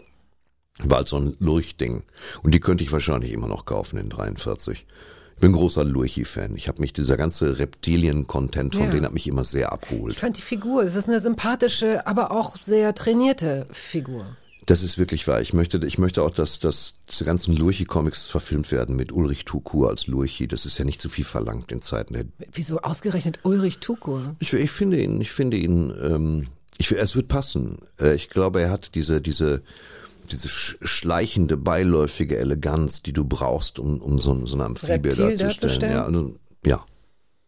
War halt so ein Lurchding. Und die könnte ich wahrscheinlich immer noch kaufen in 43. Ich bin großer Lurchi-Fan. Ich habe mich, dieser ganze Reptilien-Content von Ja. denen hat mich immer sehr abgeholt. Ich fand die Figur, das ist eine sympathische, aber auch sehr trainierte Figur. Das ist wirklich wahr. Ich möchte, ich möchte auch, dass, dass diese ganzen Lurchi-Comics verfilmt werden mit Ulrich Tukur als Lurchi. Das ist ja nicht zu viel verlangt in Zeiten der. Wieso ausgerechnet Ulrich Tukur? Ich, ich finde ihn, ich finde ihn, ähm, ich, es wird passen. Äh, ich glaube, er hat diese, diese, diese sch- schleichende, beiläufige Eleganz, die du brauchst, um, um so, so eine Amphibie Reptil darzustellen. darzustellen? Ja, und, ja.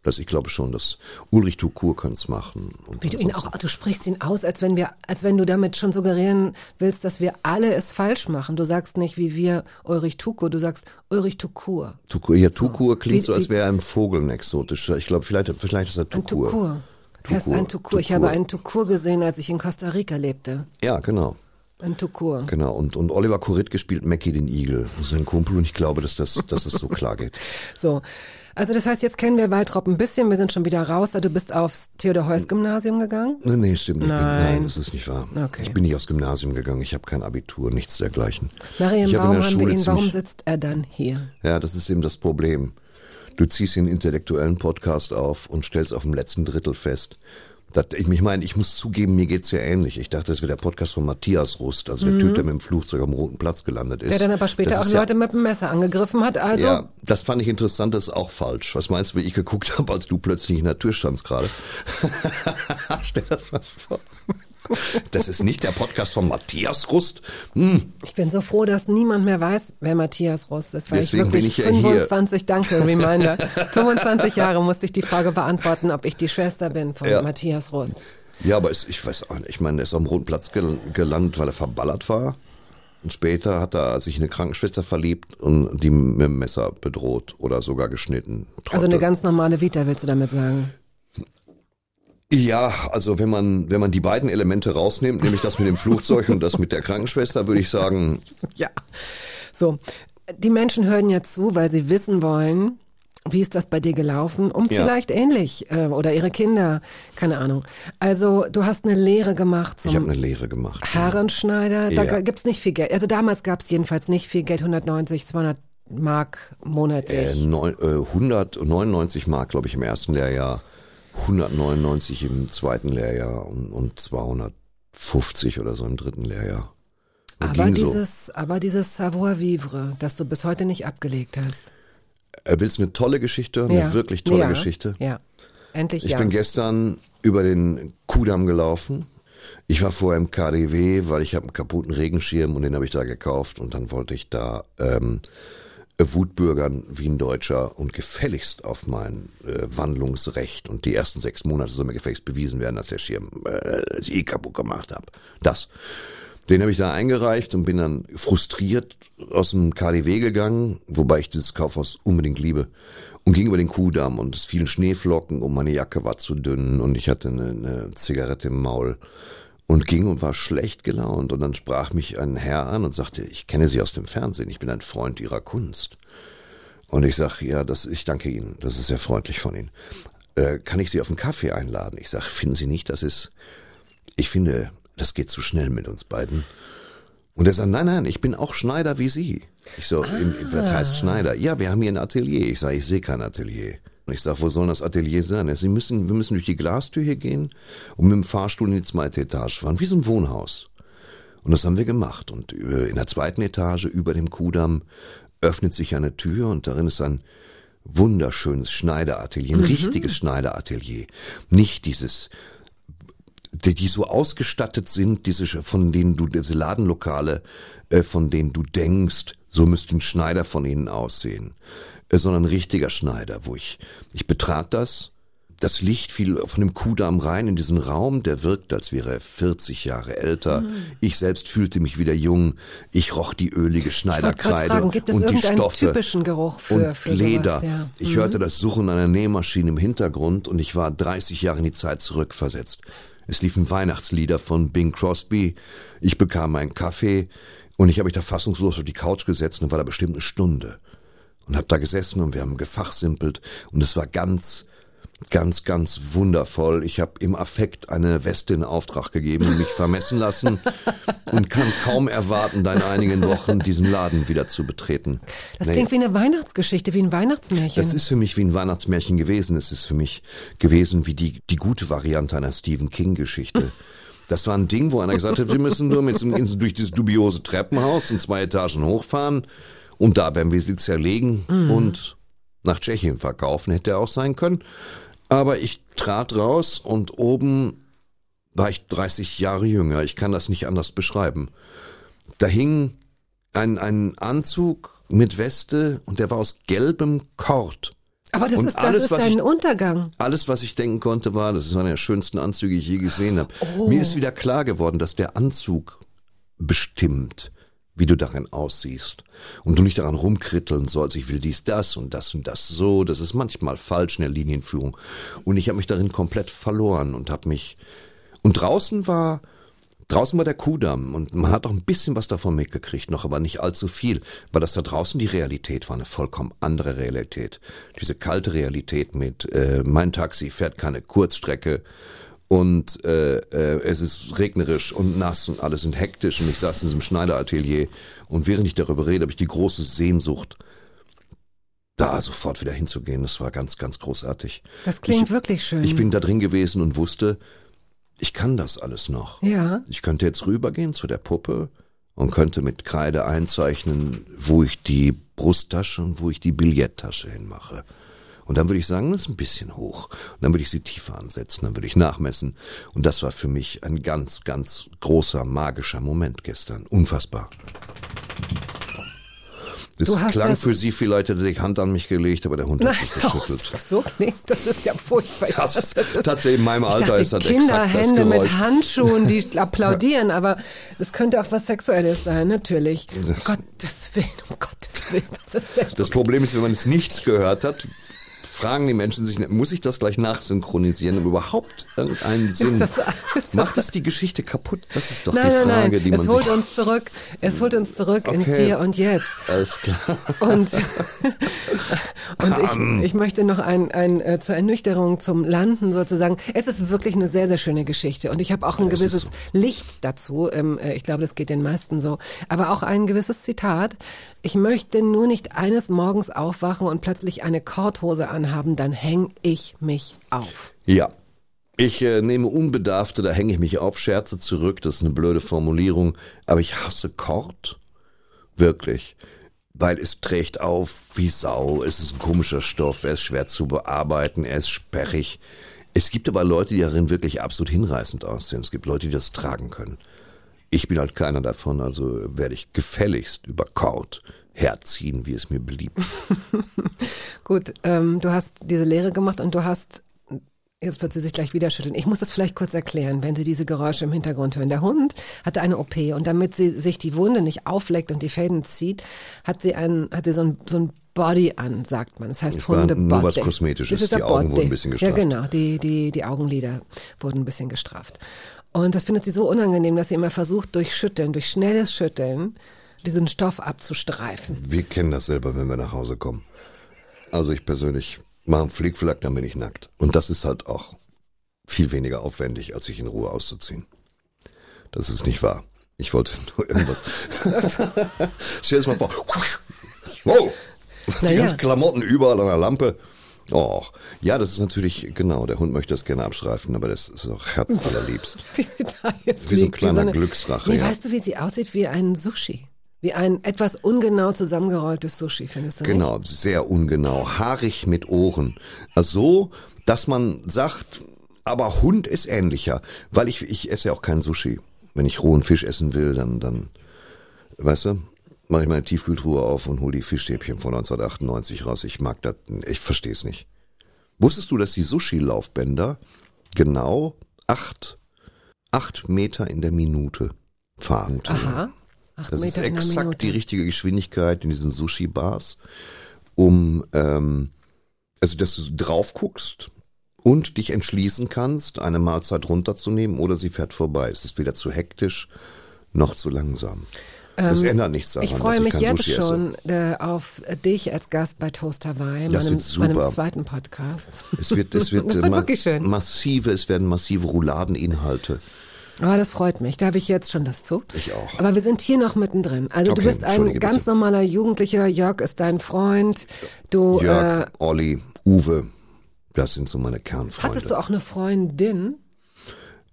Das, ich glaube schon, dass Ulrich Tukur könnte es machen. Und Wie du ihn auch, du sprichst ihn aus, als wenn wir, als wenn du damit schon suggerieren willst, dass wir alle es falsch machen. Du sagst nicht wie wir Ulrich Tukur, du sagst Ulrich Tukur. Tukur, ja, Tukur klingt Wie- so, als wäre er ein Vogel ein exotischer. Ich glaube, vielleicht, vielleicht ist er Ein Tukur. Tukur. Er ist Tukur, ein Tukur. Ich Tukur. habe einen Tukur gesehen, als ich in Costa Rica lebte. Ja, genau. Ein Tukur. Genau. Und, und Oliver Koritke spielt Mackie den Igel. Das ist ein Kumpel und ich glaube, dass das, dass es so klar geht. So. Also das heißt, jetzt kennen wir Waltrop ein bisschen, wir sind schon wieder raus. Du bist aufs Theodor-Heuss-Gymnasium gegangen? Nee, nee, stimmt Bin, Nein. nein, das ist nicht wahr. Okay. Ich bin nicht aufs Gymnasium gegangen. Ich habe kein Abitur, nichts dergleichen. In der haben wir ihn. Warum sitzt er dann hier? Ja, das ist eben das Problem. Du ziehst den intellektuellen Podcast auf und stellst auf dem letzten Drittel fest. Das, ich, meine, ich muss zugeben, mir geht's ja ähnlich. Ich dachte, das wäre der Podcast von Matthias Rust, also der Typ, der mit dem Flugzeug am Roten Platz gelandet ist. Mhm. Der dann aber später Das auch ist ja- Leute mit dem Messer angegriffen hat. Also Ja, das fand ich interessant, das ist auch falsch. Was meinst du, wie ich geguckt habe, als du plötzlich in der Tür standst gerade? Stell das mal vor. Das ist nicht der Podcast von Matthias Rust. Hm. Ich bin so froh, dass niemand mehr weiß, wer Matthias Rust ist, weil Deswegen ich bin wirklich ich ja hier. 25, danke, Reminder, 25 Jahre musste ich die Frage beantworten, ob ich die Schwester bin von Ja. Matthias Rust. Ja, aber es, ich weiß auch nicht. Ich meine, er ist am Roten Platz gel gelandet, weil er verballert war. Und später hat er sich in eine Krankenschwester verliebt und die mit dem Messer bedroht oder sogar geschnitten. Also eine ganz normale Vita, willst du damit sagen? Ja, also wenn man, wenn man die beiden Elemente rausnimmt, nämlich das mit dem Flugzeug und das mit der Krankenschwester, würde ich sagen, Ja. So, die Menschen hören ja zu, weil sie wissen wollen, wie ist das bei dir gelaufen, um Ja. vielleicht ähnlich äh, oder ihre Kinder, keine Ahnung. Also du hast eine Lehre gemacht ich habe zum eine Lehre gemacht. Herrenschneider. Da Ja. gibt's nicht viel Geld. Also damals gab's jedenfalls nicht viel Geld, 190, 200 Mark Äh, monatlich. neun, äh, 199 Mark, glaube ich, im ersten Lehrjahr, 199 im zweiten Lehrjahr und, und 250 oder so im dritten Lehrjahr. Aber ging so. dieses, aber dieses Savoir-vivre, das du bis heute nicht abgelegt hast. Äh, willst du eine tolle Geschichte? Eine ja. wirklich tolle ja. Geschichte? Ja. Endlich Ich ja. bin gestern über den Kudamm gelaufen. Ich war vorher im KDW, weil ich habe einen kaputten Regenschirm und den habe ich da gekauft und dann wollte ich da ähm, Wutbürgern wie ein Deutscher und gefälligst auf mein äh, Wandlungsrecht und die ersten sechs Monate soll mir gefälligst bewiesen werden, dass der Schirm äh, ich kaputt gemacht habe. Das. Den habe ich da eingereicht und bin dann frustriert aus dem KDW gegangen, wobei ich dieses Kaufhaus unbedingt liebe. Und ging über den Kuhdamm und es fielen Schneeflocken und meine Jacke war zu dünn und ich hatte eine, eine Zigarette im Maul und ging und war schlecht gelaunt. Und dann sprach mich ein Herr an und sagte, ich kenne Sie aus dem Fernsehen, ich bin ein Freund Ihrer Kunst. Und ich sag, ja, das, ich danke Ihnen, das ist sehr freundlich von Ihnen. Äh, kann ich Sie auf einen Kaffee einladen? Ich sag, finden Sie nicht, das ist, ich finde, das geht zu schnell mit uns beiden. Und er sagt, nein, nein, ich bin auch Schneider wie Sie. Ich so, im, was heißt Schneider? Ja, wir haben hier ein Atelier. Ich sage, ich sehe kein Atelier. Und ich sage, wo soll das Atelier sein? Er sagt, Sie müssen, wir müssen durch die Glastür hier gehen und mit dem Fahrstuhl in die zweite Etage fahren, wie so ein Wohnhaus. Und das haben wir gemacht. Und äh, in der zweiten Etage über dem Kudamm öffnet sich eine Tür und darin ist ein wunderschönes Schneideratelier, ein richtiges Schneideratelier. Nicht dieses die, die so ausgestattet sind, diese von denen du diese Ladenlokale, äh, von denen du denkst, so müsste ein Schneider von ihnen aussehen, sondern ein richtiger Schneider, wo ich ich betrat das, das Licht fiel von dem Kudamm rein in diesen Raum, der wirkt, als wäre er 40 Jahre älter. Ich selbst fühlte mich wieder jung. Ich roch die ölige Ich Schneiderkreide fragen, gibt es und die Stoffe typischen Geruch für, und für Leder. sowas? Ja. Ich hörte das Suchen einer Nähmaschine im Hintergrund und ich war 30 Jahre in die Zeit zurückversetzt. Es liefen Weihnachtslieder von Bing Crosby. Ich bekam einen Kaffee und ich habe mich da fassungslos auf die Couch gesetzt und war da bestimmt eine Stunde und habe da gesessen und wir haben gefachsimpelt und es war ganz ganz ganz wundervoll. Ich habe im Affekt eine Weste in Auftrag gegeben und mich vermessen lassen und kann kaum erwarten, da in einigen Wochen diesen Laden wieder zu betreten. Das Nee. klingt wie eine Weihnachtsgeschichte, wie ein Weihnachtsmärchen. Das ist für mich wie ein Weihnachtsmärchen gewesen. Es ist für mich gewesen wie die, die gute Variante einer Stephen King-Geschichte. Das war ein Ding, wo einer gesagt hat, wir müssen nur mit, durch dieses dubiose Treppenhaus in zwei Etagen hochfahren und da werden wir sie zerlegen und nach Tschechien verkaufen, hätte auch sein können. Aber ich trat raus und oben war ich 30 Jahre jünger. Ich kann das nicht anders beschreiben. Da hing ein, ein Anzug mit Weste und der war aus gelbem Kord. Aber das und ist, das alles, ist dein ich- Untergang. Alles, was ich denken konnte, war, das ist einer der schönsten Anzüge, die ich je gesehen habe. Oh. Mir ist wieder klar geworden, dass der Anzug bestimmt, wie du darin aussiehst. Und du nicht daran rumkritteln sollst, ich will dies, das und das und das so. Das ist manchmal falsch in der Linienführung. Und ich habe mich darin komplett verloren und habe mich... Und draußen war... Draußen war der Kudamm und man hat auch ein bisschen was davon mitgekriegt, noch aber nicht allzu viel, weil das da draußen die Realität war, eine vollkommen andere Realität. Diese kalte Realität mit, äh, mein Taxi fährt keine Kurzstrecke und äh, äh, es ist regnerisch und nass und alle sind hektisch und ich saß in diesem Schneideratelier und während ich darüber rede, habe ich die große Sehnsucht, da sofort wieder hinzugehen. Das war ganz, ganz großartig. Das klingt ich, wirklich schön. Ich bin da drin gewesen und wusste, ich kann das alles noch. Ja. Ich könnte jetzt rübergehen zu der Puppe und könnte mit Kreide einzeichnen, wo ich die Brusttasche und wo ich die Billettasche hinmache. Und dann würde ich sagen, das ist ein bisschen hoch. Und dann würde ich sie tiefer ansetzen, dann würde ich nachmessen. Und das war für mich ein ganz, ganz großer, magischer Moment gestern. Unfassbar. Das klang das- für Sie vielleicht, hätte sich Hand an mich gelegt, aber der Hund hat Nein, sich geschüttelt. so klingt das ist ja furchtbar. Das dachte, ist tatsächlich in meinem Alter dachte, ist das exakt das Kinderhände mit. Handschuhen, die applaudieren, aber es könnte auch was Sexuelles sein, natürlich. Um Gottes Willen, um Gottes Willen, was ist denn? Das Problem ist, wenn man jetzt nichts gehört hat, fragen die Menschen sich, muss ich das gleich nachsynchronisieren, um überhaupt irgendeinen Sinn? das- ist das- Macht es die Geschichte kaputt? Das ist doch Nein, die nein, Frage, nein, die man es holt sich... uns zurück, es holt uns zurück ins Okay. Hier und Jetzt. Alles klar. Und, und ich, ich möchte noch ein, ein äh, zur Ernüchterung, zum Landen sozusagen. Es ist wirklich eine sehr, sehr schöne Geschichte. Und ich habe auch ein Ja, es ist gewisses so. Licht dazu. Ähm, äh, ich glaube, das geht den meisten so. Aber auch ein gewisses Zitat. Ich möchte nur nicht eines Morgens aufwachen und plötzlich eine Korthose anhaben, dann häng ich mich auf. Ja. Ich äh, nehme Unbedarfte, da hänge ich mich auf, Scherze zurück, das ist eine blöde Formulierung, aber ich hasse Kord. Wirklich. Weil es trägt auf wie Sau, es ist ein komischer Stoff, er ist schwer zu bearbeiten, er ist sperrig. Es gibt aber Leute, die darin wirklich absolut hinreißend aussehen. Es gibt Leute, die das tragen können. Ich bin halt keiner davon, also werde ich gefälligst über Kord herziehen, wie es mir beliebt. Gut, ähm, du hast diese Lehre gemacht und du hast, jetzt wird sie sich gleich wieder schütteln. Ich muss das vielleicht kurz erklären, wenn Sie diese Geräusche im Hintergrund hören. Der Hund hatte eine OP und damit sie sich die Wunde nicht aufleckt und die Fäden zieht, hat sie ein, hat sie so ein, so ein Body an, sagt man. Das heißt Es war Hundebody. nur was Kosmetisches. Das ist Die Augen Body. wurden ein bisschen gestraft. Ja, genau. Die, die, die Augenlider wurden ein bisschen gestraft. Und das findet sie so unangenehm, dass sie immer versucht, durch Schütteln, durch schnelles Schütteln, diesen Stoff abzustreifen. Wir kennen das selber, wenn wir nach Hause kommen. Also ich persönlich mache einen Flickflack, dann bin ich nackt. Und das ist halt auch viel weniger aufwendig, als sich in Ruhe auszuziehen. Das ist nicht wahr. Ich wollte nur irgendwas. Stell dir das mal vor. Wow! Die Naja. ganzen Klamotten überall an der Lampe. Oh, ja, das ist natürlich, genau, der Hund möchte das gerne abstreifen, aber das ist auch herzallerliebst. wie sie da jetzt Wie so ein kleiner eine- Glücksdrache, Nee, ja. weißt du, wie sie aussieht? Wie ein Sushi. Wie ein etwas ungenau zusammengerolltes Sushi, findest du nicht? Genau, sehr ungenau. Haarig mit Ohren. Also so, dass man sagt, aber Hund ist ähnlicher. Weil ich, ich esse ja auch kein Sushi. Wenn ich rohen Fisch essen will, dann, dann, weißt du, mache ich meine Tiefkühltruhe auf und hole die Fischstäbchen von 1998 raus. Ich mag das, ich verstehe es nicht. Wusstest du, dass die Sushi-Laufbänder genau acht, acht Meter in der Minute fahren? Aha. Acht Das ist Meter der exakt die richtige Geschwindigkeit in diesen Sushi-Bars, um, ähm, also dass du drauf guckst und dich entschließen kannst, eine Mahlzeit runterzunehmen oder sie fährt vorbei. Es ist weder zu hektisch noch zu langsam. das ändert nichts daran, Ähm, Ich freue mich ich jetzt Sushi schon äh, auf dich als Gast bei Toast Hawaii, Das meinem, wird super. meinem zweiten Podcast. Es wird, es wird, Das äh, wird wirklich schön. massive, es werden massive Rouladeninhalte. Aber das freut mich, da habe ich jetzt schon das zu. Ich auch. Aber wir sind hier noch mittendrin. Also du Okay, bist ein ganz bitte. normaler Jugendlicher, Jörg ist dein Freund. Du Jörg, äh, Olli, Uwe, das sind so meine Kernfreunde. hattest du auch eine Freundin?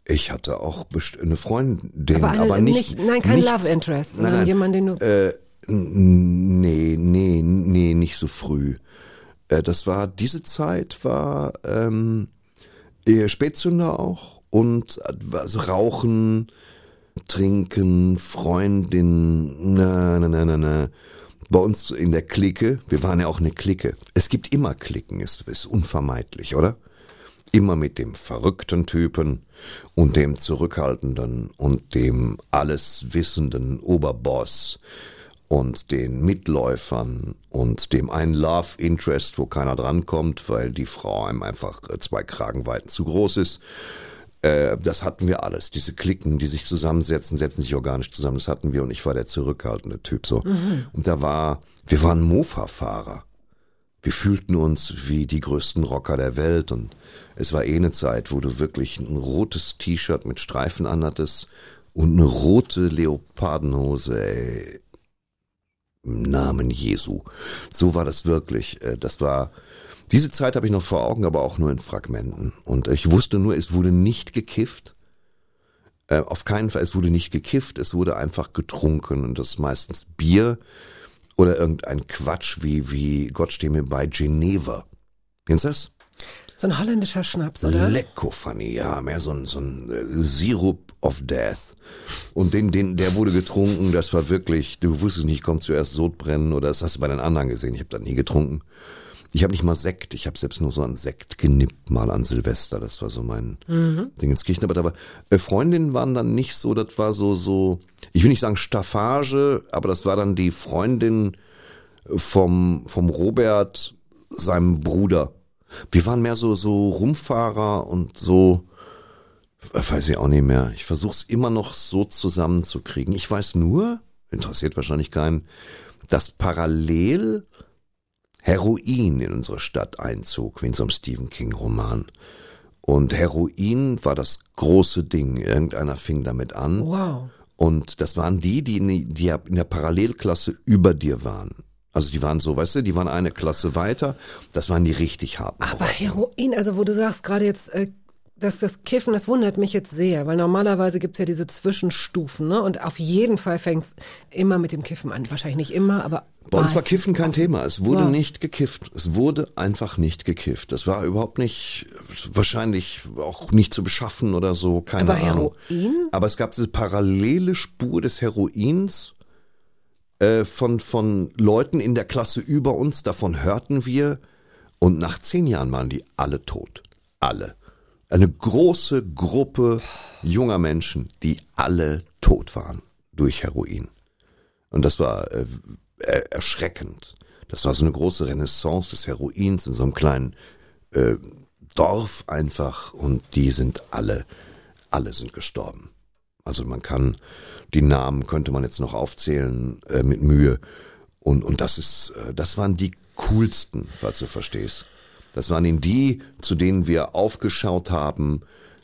Ich hatte auch best- eine Freundin, Aber, aber, eine, nicht, nein, kein nicht, Love Interest, sondern nein. jemand, den du Äh, nee, nee, nee, nicht so früh. Äh, das war, diese Zeit war ähm, eher Spätzünder auch und also Rauchen, Trinken, Freundin, na, na, na, na, na. Bei uns in der Clique, wir waren ja auch eine Clique. Es gibt immer Klicken, ist, ist unvermeidlich, oder? Immer mit dem verrückten Typen und dem zurückhaltenden und dem alles wissenden Oberboss und den Mitläufern und dem einen Love Interest, wo keiner drankommt, weil die Frau einem einfach äh, zwei Kragenweiten zu groß ist. Äh, das hatten wir alles. Diese Klicken, die sich zusammensetzen, setzen sich organisch zusammen. Das hatten wir und ich war der zurückhaltende Typ so. Und da war, wir waren Mofa-Fahrer. Wir fühlten uns wie die größten Rocker der Welt und es war eh eine Zeit, wo du wirklich ein rotes T-Shirt mit Streifen anhattest und eine rote Leopardenhose, ey. Im Namen Jesu. So war das wirklich. Äh, Das war, diese Zeit habe ich noch vor Augen, aber auch nur in Fragmenten. Und ich wusste nur, es wurde nicht gekifft. Äh, Auf keinen Fall, es wurde nicht gekifft, es wurde einfach getrunken und das meistens Bier oder irgendein Quatsch wie, wie Gott steh mir bei Geneva. Kennst du das? So ein holländischer Schnaps, oder? Lecko funny, ja, mehr so ein, so ein äh, Sirup of Death. Und den, den, der wurde getrunken, das war wirklich, du wusstest nicht, kommt zuerst Sodbrennen oder das hast du bei den anderen gesehen, ich habe da nie getrunken. Ich habe nicht mal Sekt, ich habe selbst nur so einen Sekt genippt mal an Silvester, das war so mein Ding ins Kirchen. Aber da war, äh, Freundinnen waren dann nicht so, das war so, so, ich will nicht sagen Staffage, aber das war dann die Freundin vom, vom Robert, seinem Bruder. Wir waren mehr so, so Rumfahrer und so, äh, weiß ich auch nicht mehr. Ich versuche es immer noch so zusammenzukriegen. Ich weiß nur, interessiert wahrscheinlich keinen, dass parallel Heroin in unsere Stadt einzog, wie in so einem Stephen King Roman. Und Heroin war das große Ding. Irgendeiner fing damit an. Wow. Und das waren die, die in, die in der Parallelklasse über dir waren. Also die waren so, weißt du, die waren eine Klasse weiter. Das waren die richtig harten. Aber. Heroin, also wo du sagst gerade jetzt, äh, dass das Kiffen, das wundert mich jetzt sehr, weil normalerweise gibt's ja diese Zwischenstufen, ne? Und auf jeden Fall fängt's immer mit dem Kiffen an. Wahrscheinlich nicht immer, aber. Bei uns war. Kiffen kein Thema. Es wurde Wow. nicht gekifft. Es wurde einfach nicht gekifft. Das war überhaupt nicht, wahrscheinlich auch nicht zu beschaffen oder so, keine Aber Ahnung. Heroin? Aber es gab diese parallele Spur des Heroins äh, von, von Leuten in der Klasse über uns. Davon hörten wir. Und nach zehn Jahren waren die alle tot. Alle. Eine große Gruppe junger Menschen, die alle tot waren durch Heroin. Und das war äh, er- erschreckend. Das war so eine große Renaissance des Heroins in so einem kleinen äh, Dorf einfach und die sind alle, alle sind gestorben. Also man kann, die Namen könnte man jetzt noch aufzählen äh, mit Mühe. Und, und das ist, äh, das waren die coolsten, falls du verstehst. Das waren eben die, zu denen wir aufgeschaut haben,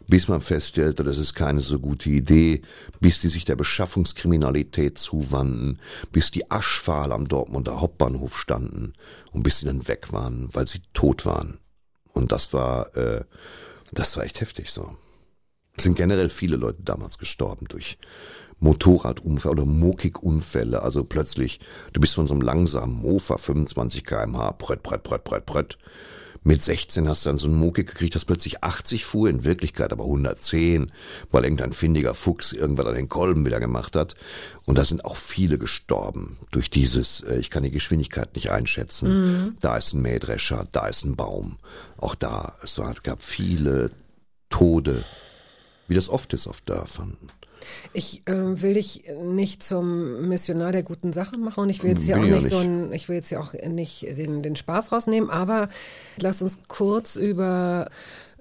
bis man feststellte, das ist keine so gute Idee, bis die sich der Beschaffungskriminalität zuwandten, bis die aschfahl am Dortmunder Hauptbahnhof standen und bis sie dann weg waren, weil sie tot waren. Und das war, äh, das war echt heftig so. Es sind generell viele Leute damals gestorben durch Motorradunfälle oder Mokikunfälle. Also plötzlich, du bist von so einem langsamen Mofa, 25 kmh, brett, brett, brett, brett, brett. Mit 16 hast du dann so einen Mokik gekriegt, das plötzlich 80 fuhr, in Wirklichkeit aber 110, weil irgendein findiger Fuchs irgendwann an den Kolben wieder gemacht hat. Und da sind auch viele gestorben durch dieses, äh, ich kann die Geschwindigkeit nicht einschätzen. Da ist ein Mähdrescher, da ist ein Baum. Auch da, es war, gab viele Tode, wie das oft ist auf Dörfern. Ich ähm, will dich nicht zum Missionar der guten Sache machen und ich will jetzt hier Bin auch ich ja nicht, so nicht. ein, ich will jetzt hier auch nicht den, den Spaß rausnehmen, aber lass uns kurz über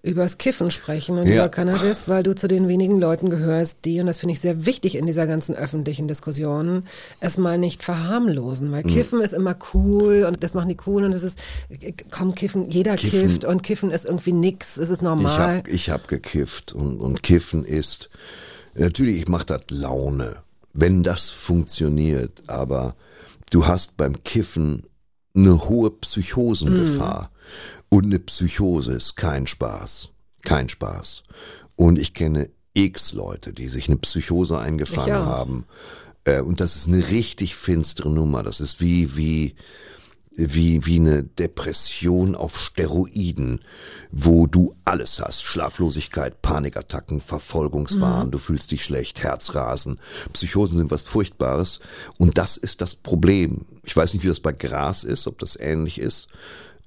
übers Kiffen sprechen und Ja. über Cannabis, weil du zu den wenigen Leuten gehörst, die, und das finde ich sehr wichtig in dieser ganzen öffentlichen Diskussion, es mal nicht verharmlosen, Mhm. weil Kiffen ist immer cool und das machen die cool und es ist, komm, Kiffen, jeder Kiffen- kifft und Kiffen ist irgendwie nix, es ist Ich normal. hab, ich hab gekifft und, und Kiffen ist, natürlich, ich mach das Laune, wenn das funktioniert, aber du hast beim Kiffen eine hohe Psychosengefahr. Und eine Psychose ist kein Spaß. Kein Spaß. Und ich kenne x Leute, die sich eine Psychose eingefangen haben. Äh, und das ist eine richtig finstere Nummer. Das ist wie, wie, wie, wie eine Depression auf Steroiden, wo du alles hast. Schlaflosigkeit, Panikattacken, Verfolgungswahn, du fühlst dich schlecht, Herzrasen. Psychosen sind was Furchtbares. Und das ist das Problem. Ich weiß nicht, wie das bei Gras ist, ob das ähnlich ist.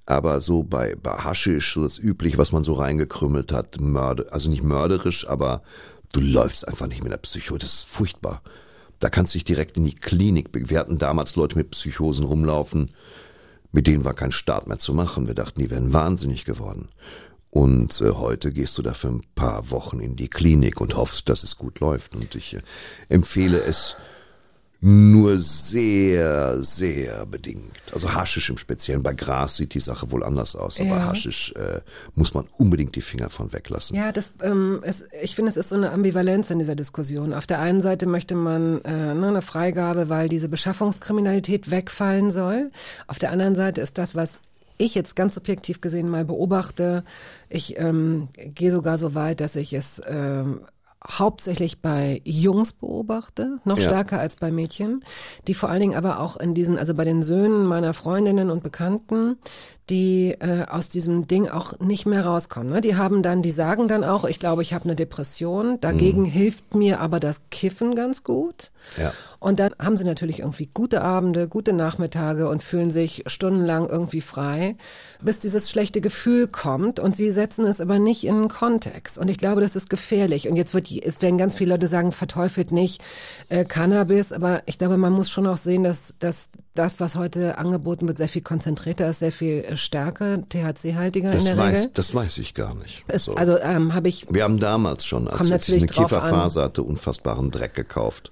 Aber so bei, bei Haschisch, so das Übliche, was man so reingekrümmelt hat, Mörder, also nicht mörderisch, aber du läufst einfach nicht mit der Psychose. Das ist furchtbar. Da kannst du dich direkt in die Klinik be- Wir hatten damals Leute mit Psychosen rumlaufen, mit denen war kein Start mehr zu machen. Wir dachten, die wären wahnsinnig geworden. Und äh, heute gehst du da für ein paar Wochen in die Klinik und hoffst, dass es gut läuft. Und ich äh, empfehle es nur sehr, sehr bedingt. Also Haschisch im Speziellen. Bei Gras sieht die Sache wohl anders aus, aber Ja. Haschisch äh, muss man unbedingt die Finger von weglassen. Ja, das, ähm, es, ich finde, es ist so eine Ambivalenz in dieser Diskussion. Auf der einen Seite möchte man äh, ne, eine Freigabe, weil diese Beschaffungskriminalität wegfallen soll. Auf der anderen Seite ist das, was ich jetzt ganz subjektiv gesehen mal beobachte, ich ähm, gehe sogar so weit, dass ich es ähm, hauptsächlich bei Jungs beobachte, noch Ja. stärker als bei Mädchen, die vor allen Dingen aber auch in diesen, also bei den Söhnen meiner Freundinnen und Bekannten, die äh, aus diesem Ding auch nicht mehr rauskommen. Ne? Die haben dann, die sagen dann auch, ich glaube, ich habe eine Depression. Dagegen Mhm. hilft mir aber das Kiffen ganz gut. Ja. Und dann haben sie natürlich irgendwie gute Abende, gute Nachmittage und fühlen sich stundenlang irgendwie frei, bis dieses schlechte Gefühl kommt und sie setzen es aber nicht in einen Kontext. Und ich glaube, das ist gefährlich. Und jetzt wird, es werden ganz viele Leute sagen, verteufelt nicht äh, Cannabis, aber ich glaube, man muss schon auch sehen, dass, dass das, was heute angeboten wird, sehr viel konzentrierter ist, sehr viel stärker, THC-haltiger in Das der weiß, Regel. das weiß ich gar nicht. Es, So. Also ähm, habe ich Wir haben damals schon, als natürlich eine drauf an. Kieferfaser hatte, unfassbaren Dreck gekauft.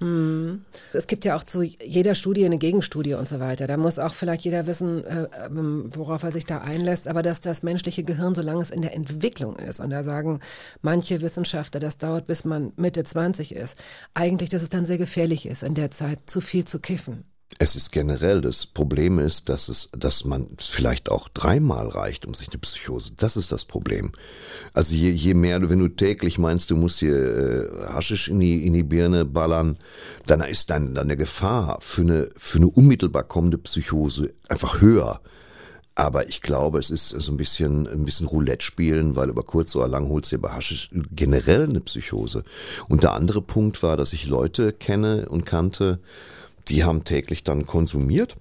Es gibt ja auch zu jeder Studie eine Gegenstudie und so weiter. Da muss auch vielleicht jeder wissen, äh, ähm, worauf er sich da einlässt. Aber dass das menschliche Gehirn, solange es in der Entwicklung ist, und da sagen manche Wissenschaftler, das dauert bis man Mitte 20 ist, eigentlich, dass es dann sehr gefährlich ist, in der Zeit zu viel zu kiffen. Es ist generell, das Problem ist, dass es, dass man vielleicht auch dreimal reicht, um sich eine Psychose. Das ist das Problem. Also je, je mehr wenn du täglich meinst, du musst hier äh, Haschisch in die, in die Birne ballern, dann ist dann deine Gefahr für eine, für eine unmittelbar kommende Psychose einfach höher. Aber ich glaube, es ist so ein bisschen, ein bisschen Roulette spielen, weil über kurz oder lang holst du dir bei Haschisch generell eine Psychose. Und der andere Punkt war, dass ich Leute kenne und kannte, die haben täglich dann konsumiert.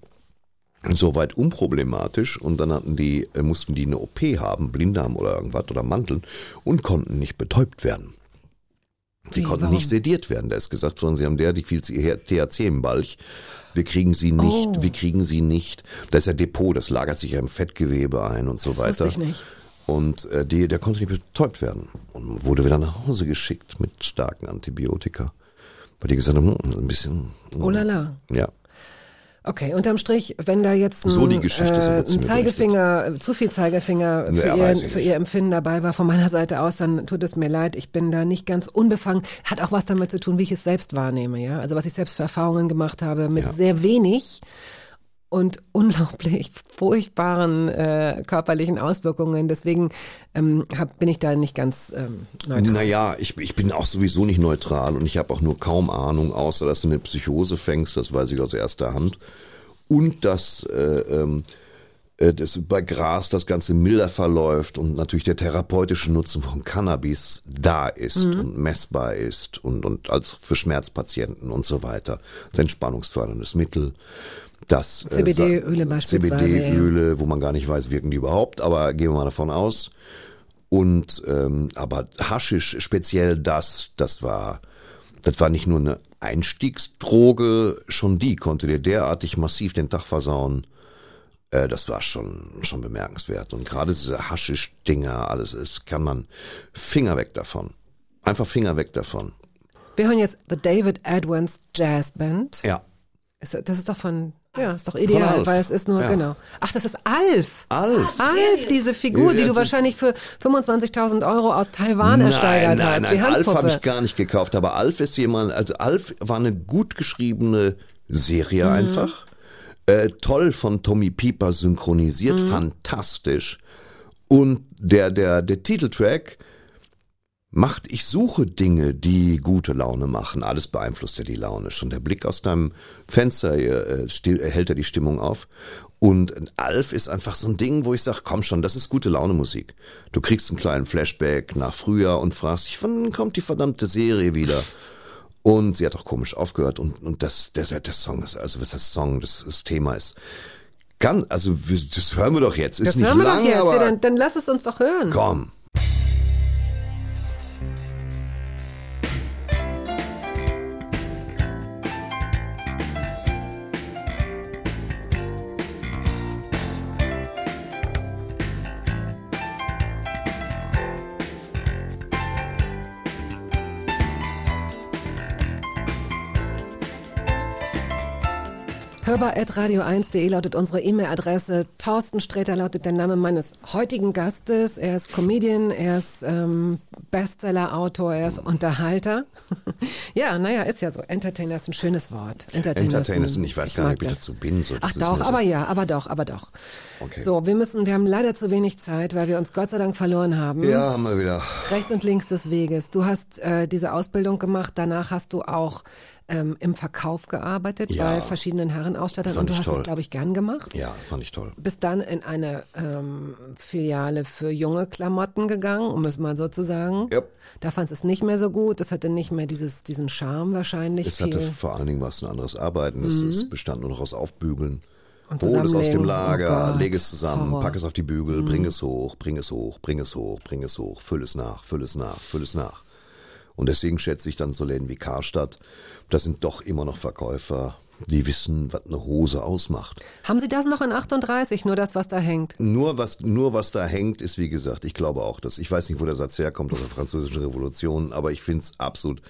Soweit unproblematisch und dann hatten die, äh, mussten die eine OP haben, Blinddarm oder irgendwas oder Manteln und konnten nicht betäubt werden. Die Wie, konnten warum? nicht sediert werden. Da ist gesagt worden, sie haben der, die viel THC im Balch. Wir kriegen sie nicht, Oh. wir kriegen sie nicht. Da ist ja Depot, das lagert sich ja im Fettgewebe ein und so Das weiter. ich nicht. Und äh, die, der konnte nicht betäubt werden und wurde wieder nach Hause geschickt mit starken Antibiotika. Weil die gesagt haben, hm, ein bisschen. hm, Oh la la. Ja. Okay, unterm Strich, wenn da jetzt ein, So die äh, ein Zeigefinger, äh, zu viel Zeigefinger für, Ja, ihr, für ihr Empfinden dabei war von meiner Seite aus, dann tut es mir leid. Ich bin da nicht ganz unbefangen. Hat auch was damit zu tun, wie ich es selbst wahrnehme, ja. Also was ich selbst für Erfahrungen gemacht habe mit Ja. sehr wenig und unglaublich furchtbaren äh, körperlichen Auswirkungen. Deswegen ähm, hab, bin ich da nicht ganz ähm, neutral. Naja, ich, ich bin auch sowieso nicht neutral und ich habe auch nur kaum Ahnung, außer dass du eine Psychose fängst, das weiß ich aus erster Hand. Und dass äh, ähm, äh, das bei Gras das Ganze milder verläuft und natürlich der therapeutische Nutzen von Cannabis da ist und messbar ist und, und als für Schmerzpatienten und so weiter. Das entspannungsförderndes Mittel. Das, äh, CBD-Öle sa- beispielsweise, CBD-Öle, wo man gar nicht weiß, wirken die überhaupt, aber gehen wir mal davon aus. Und ähm, aber Haschisch, speziell das, das war, das war nicht nur eine Einstiegsdroge, schon die konnte dir derartig massiv den Tag versauen. Äh, das war schon schon bemerkenswert. Und gerade diese Haschisch-Dinger, alles ist, kann man Finger weg davon. Einfach Finger weg davon. Wir hören jetzt The David Edwins Jazz Band. Ja. Das ist doch von, ja, ist doch ideal, weil es ist nur, Ja. genau. Ach, das ist Alf. Alf. Alf, diese Figur, die du wahrscheinlich für 25.000 Euro aus Taiwan ersteigert nein, hast. nein, die nein, Alf habe ich gar nicht gekauft, aber Alf ist jemand, also Alf war eine gut geschriebene Serie einfach. Äh, toll von Tommy Pieper synchronisiert, fantastisch. Und der, der, der Titeltrack macht, ich suche Dinge, die gute Laune machen. Alles beeinflusst ja die Laune. Schon der Blick aus deinem Fenster äh, still, äh, hält ja die Stimmung auf. Und Alf ist einfach so ein Ding, wo ich sage, komm schon, das ist gute Laune Musik. Du kriegst einen kleinen Flashback nach früher und fragst dich, wann kommt die verdammte Serie wieder? Und sie hat auch komisch aufgehört und, und das, der, der, Song ist, also was das Song, das, das Thema ist, ganz, also das hören wir doch jetzt. Ist das nicht hören wir lang, doch jetzt. aber Ja, dann, dann lass es uns doch hören. komm. Hörbar.radio1.de lautet unsere E-Mail-Adresse. Thorsten Sträter lautet der Name meines heutigen Gastes. Er ist Comedian, er ist ähm, Bestseller-Autor, er ist Unterhalter. ja, naja, ist ja so. Entertainer ist ein schönes Wort. Entertainer, Entertainer ist ein- ich weiß gar nicht, ob ich dazu bin. So, das Ach doch, mir so- aber ja, aber doch, aber doch. Okay. So, wir müssen, wir haben leider zu wenig Zeit, weil wir uns Gott sei Dank verloren haben. Ja, haben wir wieder. Rechts und links des Weges. Du hast äh, diese Ausbildung gemacht, danach hast du auch ähm, im Verkauf gearbeitet Ja. bei verschiedenen Herrenausstattern Fand und du hast toll. es, glaube ich, gern gemacht. Ja, fand ich toll. Bist dann in eine ähm, Filiale für junge Klamotten gegangen, um es mal so zu sagen. Ja. Da fandst du es nicht mehr so gut. Das hatte nicht mehr dieses, diesen Charme wahrscheinlich. Es hatte vor allen Dingen was ein anderes Arbeiten. Es, es bestand nur noch aus Aufbügeln. Hol es aus dem Lager, Oh leg es zusammen, Horror. Mhm. pack es auf die Bügel, bring es hoch, bring es hoch, bring es hoch, bring es hoch, füll es nach, füll es nach, füll es nach. Und deswegen schätze ich dann so Läden wie Karstadt, das sind doch immer noch Verkäufer, die wissen, was eine Hose ausmacht. Haben Sie das noch in 38, nur das, was da hängt? Nur was, nur was da hängt, ist wie gesagt, ich glaube auch, dass, ich weiß nicht, wo der Satz herkommt aus der französischen Revolution, aber ich finde es absolut,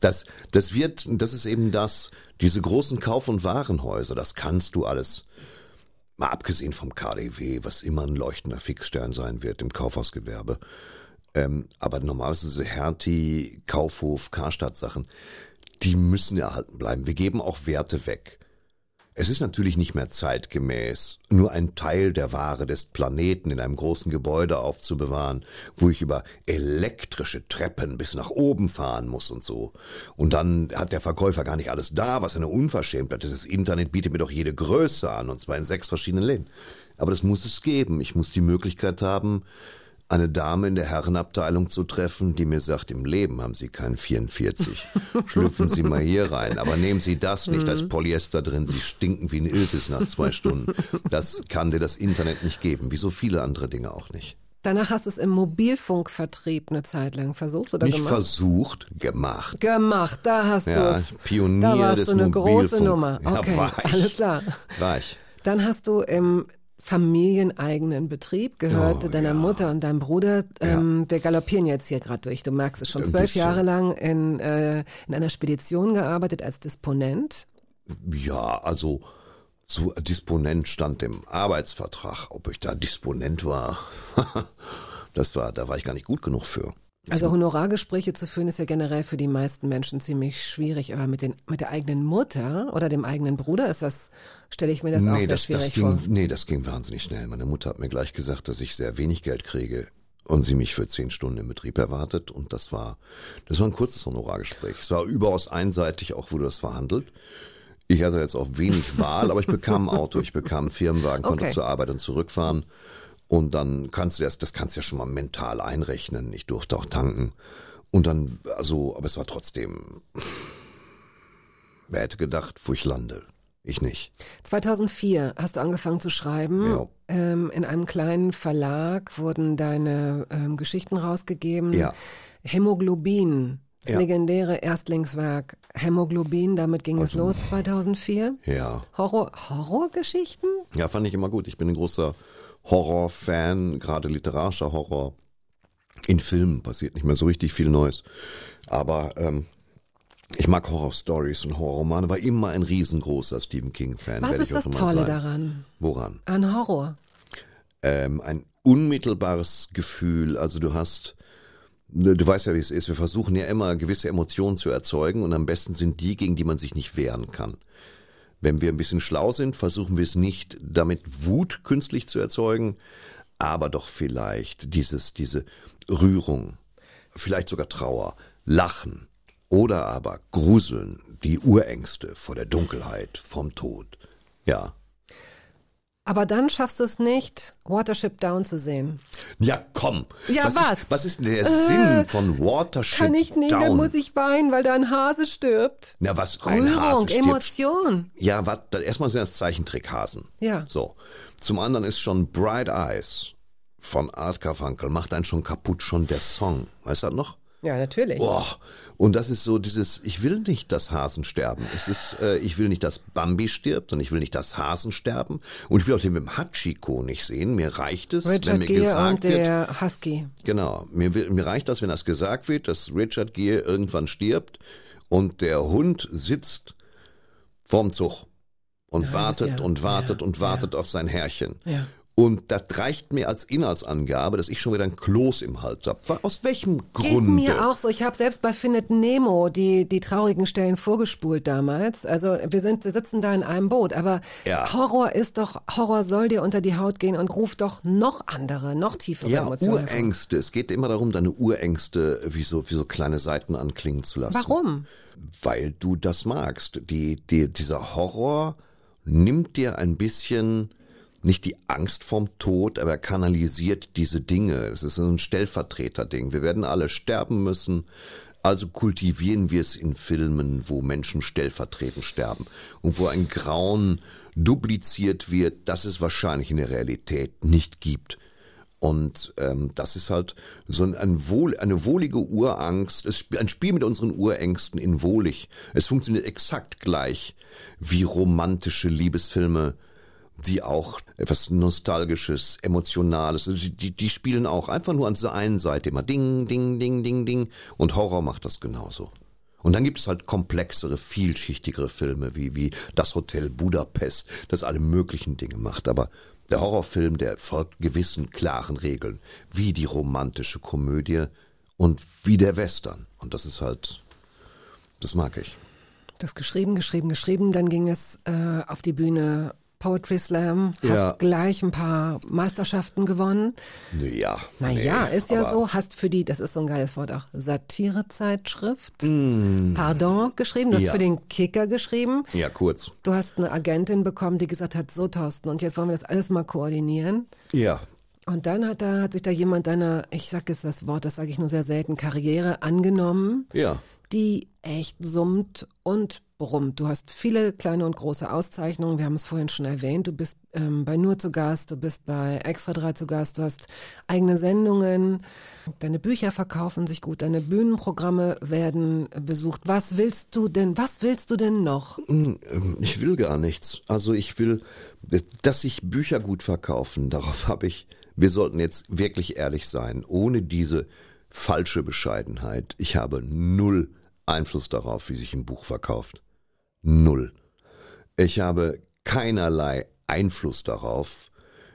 das, das wird, das ist eben das, diese großen Kauf- und Warenhäuser, das kannst du alles, mal abgesehen vom KDW, was immer ein leuchtender Fixstern sein wird im Kaufhausgewerbe, ähm, aber normalerweise diese Hertie, Kaufhof, Karstadt Sachen, die müssen erhalten bleiben. Wir geben auch Werte weg. Es ist natürlich nicht mehr zeitgemäß, nur ein Teil der Ware des Planeten in einem großen Gebäude aufzubewahren, wo ich über elektrische Treppen bis nach oben fahren muss und so. Und dann hat der Verkäufer gar nicht alles da, was eine Unverschämtheit ist. Das Internet bietet mir doch jede Größe an, und zwar in sechs verschiedenen Läden. Aber das muss es geben. Ich muss die Möglichkeit haben, eine Dame in der Herrenabteilung zu treffen, die mir sagt, im Leben haben Sie keinen 44. Schlüpfen Sie mal hier rein. Aber nehmen Sie das nicht, da ist Polyester drin, Sie stinken wie ein Iltis nach zwei Stunden. Das kann dir das Internet nicht geben, wie so viele andere Dinge auch nicht. Danach hast du es im Mobilfunkvertrieb eine Zeit lang versucht oder Nicht gemacht? versucht, gemacht. gemacht, da hast du Ja, es. Pionier da warst des du eine große Mobilfunk. Nummer. Ja, Okay, war ich. alles klar. War ich. Dann hast du im familieneigenen Betrieb, gehörte Oh, deiner ja. Mutter und deinem Bruder. Ähm, Wir galoppieren jetzt hier gerade durch. Du merkst es schon. Zwölf. Jahre lang in, äh, in einer Spedition gearbeitet als Disponent. Ja, also zu Disponent stand im Arbeitsvertrag. Ob ich da Disponent war, das war, da war ich gar nicht gut genug für. Also Honorargespräche zu führen ist ja generell für die meisten Menschen ziemlich schwierig, aber mit, den, mit der eigenen Mutter oder dem eigenen Bruder ist das, stelle ich mir das auch nee, sehr das, schwierig das ging, vor. nee, das ging wahnsinnig schnell. Meine Mutter hat mir gleich gesagt, dass ich sehr wenig Geld kriege und sie mich für zehn Stunden im Betrieb erwartet. Und das war, das war ein kurzes Honorargespräch. Es war überaus einseitig, auch wurde das verhandelt. Ich hatte jetzt auch wenig Wahl, aber ich bekam ein Auto, ich bekam einen Firmenwagen, konnte Okay. zur Arbeit und zurückfahren. Und dann kannst du das, das kannst du ja schon mal mental einrechnen. Ich durfte auch tanken. Und dann, also, aber es war trotzdem, wer hätte gedacht, wo ich lande? Ich nicht. 2004 hast du angefangen zu schreiben. Ja. Ähm, in einem kleinen Verlag wurden deine ähm, Geschichten rausgegeben. Ja. Hämoglobin, das Ja. legendäre Erstlingswerk Hämoglobin, damit ging es los 2004. Ja. Horror, Horrorgeschichten? Ja, fand ich immer gut. Ich bin ein großer Horror-Fan, gerade literarischer Horror. In Filmen passiert nicht mehr so richtig viel Neues. Aber ähm, ich mag Horror-Stories und Horrorromane, war immer ein riesengroßer Stephen King-Fan. Was ist das Tolle sein. daran? Woran? An Horror. ähm, ein unmittelbares Gefühl. Also du hast, ne, du weißt ja, wie es ist. Wir versuchen ja immer gewisse Emotionen zu erzeugen und am besten sind die, gegen die man sich nicht wehren kann. Wenn wir ein bisschen schlau sind, versuchen wir es nicht, damit Wut künstlich zu erzeugen, aber doch vielleicht dieses, diese Rührung, vielleicht sogar Trauer, Lachen oder aber Gruseln, die Urängste vor der Dunkelheit, vom Tod. Ja, Aber dann schaffst du es nicht, Watership Down zu sehen. Ja, komm. Ja, was? was? Ist, was ist denn der Äh, Sinn von Watership Kann ich nicht, Down? dann muss ich weinen, weil da ein Hase stirbt. Na, was? Ein Rührung, Hase stirbt. Emotion. Ja, was? Erstmal sind das Zeichentrickhasen. Ja. So. Zum anderen ist schon Bright Eyes von Art Carfunkel macht einen schon kaputt, schon der Song. Weißt du das noch? Ja, natürlich. Boah. Und das ist so dieses, ich will nicht, dass Hasen sterben. Es ist, äh, ich will nicht, dass Bambi stirbt und ich will nicht, dass Hasen sterben. Und ich will auch den mit dem Hachiko nicht sehen. Mir reicht es, wenn Richard mir Gere gesagt und wird, der Husky. Genau. Mir, mir reicht das, wenn das gesagt wird, dass Richard Gere irgendwann stirbt und der Hund sitzt vorm Zug und Ja, wartet ja. und wartet Ja, und wartet auf sein Herrchen. Und das reicht mir als Inhaltsangabe, dass ich schon wieder ein Kloß im Hals habe. Aus welchem Geht Grunde? mir auch so. Ich habe selbst bei Findet Nemo die, die traurigen Stellen vorgespult damals. Also wir sind wir sitzen da in einem Boot, aber Ja. Horror ist doch, Horror soll dir unter die Haut gehen und ruft doch noch andere, noch tiefere Ja, Emotionen. Urängste. Es geht immer darum, deine Urängste wie so, wie so kleine Seiten anklingen zu lassen. Warum? Weil du das magst. Die, die, dieser Horror nimmt dir ein bisschen nicht die Angst vorm Tod, aber er kanalisiert diese Dinge. Es ist ein Stellvertreterding. Wir werden alle sterben müssen. Also kultivieren wir es in Filmen, wo Menschen stellvertretend sterben und wo ein Grauen dupliziert wird, das es wahrscheinlich in der Realität nicht gibt. Und ähm, das ist halt so ein, ein wohl, eine wohlige Urangst, es, ein Spiel mit unseren Urängsten in wohlig. Es funktioniert exakt gleich wie romantische Liebesfilme, die auch etwas Nostalgisches, Emotionales, also die, die, spielen auch einfach nur an dieser einen Seite immer Ding, Ding, Ding, Ding, Ding. Und Horror macht das genauso. Und dann gibt es halt komplexere, vielschichtigere Filme wie, wie Das Hotel Budapest, das alle möglichen Dinge macht. Aber der Horrorfilm, der folgt gewissen klaren Regeln, wie die romantische Komödie und wie der Western. Und das ist halt, das mag ich. Du hast geschrieben, geschrieben, geschrieben, dann ging es äh, auf die Bühne Poetry Slam, hast Ja. gleich ein paar Meisterschaften gewonnen. Naja. Naja, nee, ist ja so, hast für die, das ist so ein geiles Wort auch, Satirezeitschrift, Pardon geschrieben, du hast Mm. Ja. für den Kicker geschrieben. Ja, kurz. Du hast eine Agentin bekommen, die gesagt hat, so Thorsten, und jetzt wollen wir das alles mal koordinieren. Ja. Und dann hat, da, hat sich da jemand deiner, ich sag jetzt das Wort, das sage ich nur sehr selten, Karriere angenommen, Ja. die echt summt und brummt. Du hast viele kleine und große Auszeichnungen, wir haben es vorhin schon erwähnt. Du bist ähm, bei Nur zu Gast, du bist bei Extra 3 zu Gast, du hast eigene Sendungen, deine Bücher verkaufen sich gut, deine Bühnenprogramme werden besucht. Was willst du denn, was willst du denn noch? Ähm, Ich will gar nichts. Also ich will, dass sich Bücher gut verkaufen. Darauf habe ich, wir sollten jetzt wirklich ehrlich sein, ohne diese falsche Bescheidenheit. Ich habe null Einfluss darauf, wie sich ein Buch verkauft. Null. Ich habe keinerlei Einfluss darauf,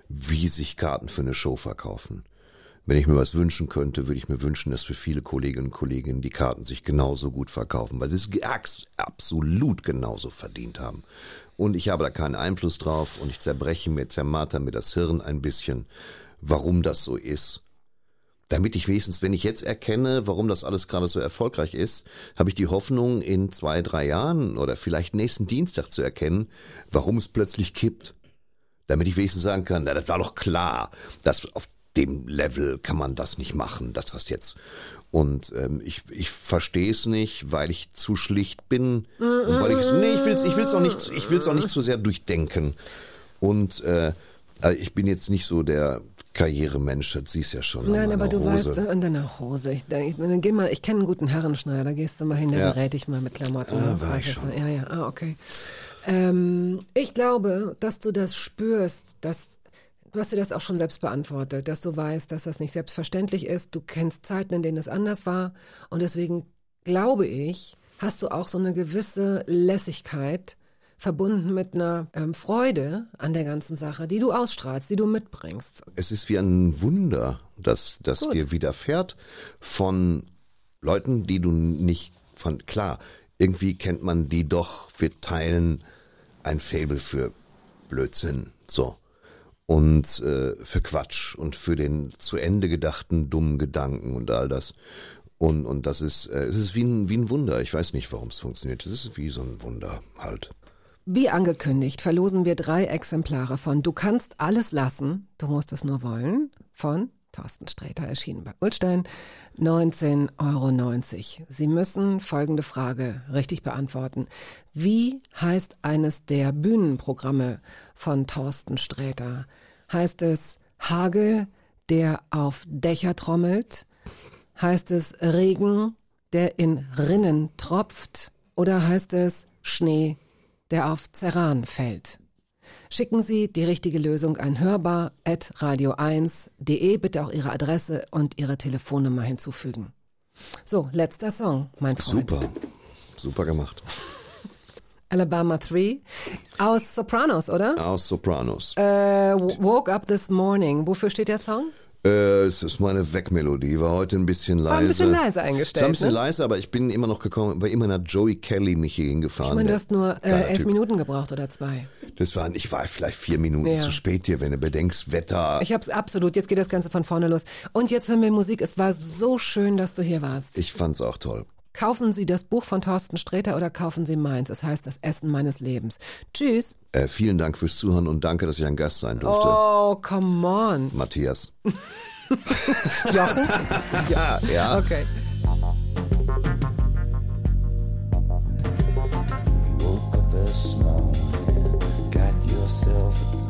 wie sich Karten für eine Show verkaufen. Wenn ich mir was wünschen könnte, würde ich mir wünschen, dass für viele Kolleginnen und Kollegen die Karten sich genauso gut verkaufen, weil sie es absolut genauso verdient haben. Und ich habe da keinen Einfluss drauf und ich zerbreche mir, zermarter mir das Hirn ein bisschen, warum das so ist. Damit ich wenigstens, wenn ich jetzt erkenne, warum das alles gerade so erfolgreich ist, habe ich die Hoffnung, in zwei, drei Jahren oder vielleicht nächsten Dienstag zu erkennen, warum es plötzlich kippt. Damit ich wenigstens sagen kann, na, das war doch klar, dass auf dem Level kann man das nicht machen, dass das jetzt. Und ähm, ich, ich verstehe es nicht, weil ich zu schlicht bin und weil ich nee, ich will's ich will's auch nicht ich will's auch nicht zu sehr durchdenken. Und äh, also ich bin jetzt nicht so der Karrieremensch, das siehst ja schon. Nein, aber du Hose. weißt, äh, an deiner Hose. Ich, ich, dann geh mal, ich kenne einen guten Herrenschneider, da gehst du mal hin, der Ja. berät dich mal mit Klamotten. Ah, ne? war ich schon. Ja, ja, ah, okay. Ähm, ich glaube, dass du das spürst, dass du hast dir das auch schon selbst beantwortet, dass du weißt, dass das nicht selbstverständlich ist. Du kennst Zeiten, in denen es anders war und deswegen glaube ich, hast du auch so eine gewisse Lässigkeit verbunden mit einer ähm, Freude an der ganzen Sache, die du ausstrahlst, die du mitbringst. es ist wie ein Wunder, dass das dir widerfährt von Leuten, die du nicht von klar, irgendwie kennt man die doch, wir teilen ein Fable für Blödsinn, so. Und äh, für Quatsch und für den zu Ende gedachten dummen Gedanken und all das. Und, und das ist, äh, es ist wie ein, wie ein Wunder. Ich weiß nicht, warum es funktioniert. Es ist wie so ein Wunder halt. Wie angekündigt, verlosen wir drei Exemplare von Du kannst alles lassen, du musst es nur wollen, von Thorsten Sträter, erschienen bei Ulstein, 19,90 Euro. Sie müssen folgende Frage richtig beantworten. Wie heißt eines der Bühnenprogramme von Thorsten Sträter? Heißt es Hagel, der auf Dächer trommelt? Heißt es Regen, der in Rinnen tropft? Oder heißt es Schnee, der auf Zerran fällt? Schicken Sie die richtige Lösung an hörbar.radio1.de. Bitte auch Ihre Adresse und Ihre Telefonnummer hinzufügen. So, letzter Song, mein Freund. Super. Super gemacht. Alabama 3 aus Sopranos, oder? Aus Sopranos. Äh, Woke Up This Morning. Wofür steht der Song? Äh, es ist meine Wegmelodie. War heute ein bisschen leise. War ein bisschen leise eingestellt. War ein bisschen ne? leise, aber ich bin immer noch gekommen, weil immerhin hat Joey Kelly mich hier hingefahren. Ich meine, du hast nur äh, elf Typ. Minuten gebraucht oder zwei. Das waren, ich war vielleicht vier Minuten Ja. zu spät hier, wenn du bedenkst, Wetter. Ich hab's absolut. Jetzt geht das Ganze von vorne los. Und jetzt hören wir Musik. Es war so schön, dass du hier warst. Ich fand's auch toll. Kaufen Sie das Buch von Thorsten Sträter oder kaufen Sie meins. Es heißt Das Essen meines Lebens. Tschüss. Äh, vielen Dank fürs Zuhören und danke, dass ich ein Gast sein durfte. Oh, come on. Matthias. Jochen? Ja, ja. Okay.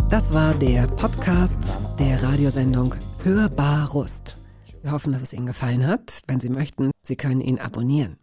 Das war der Podcast der Radiosendung Hörbar Rust. Wir hoffen, dass es Ihnen gefallen hat. Wenn Sie möchten, Sie können ihn abonnieren.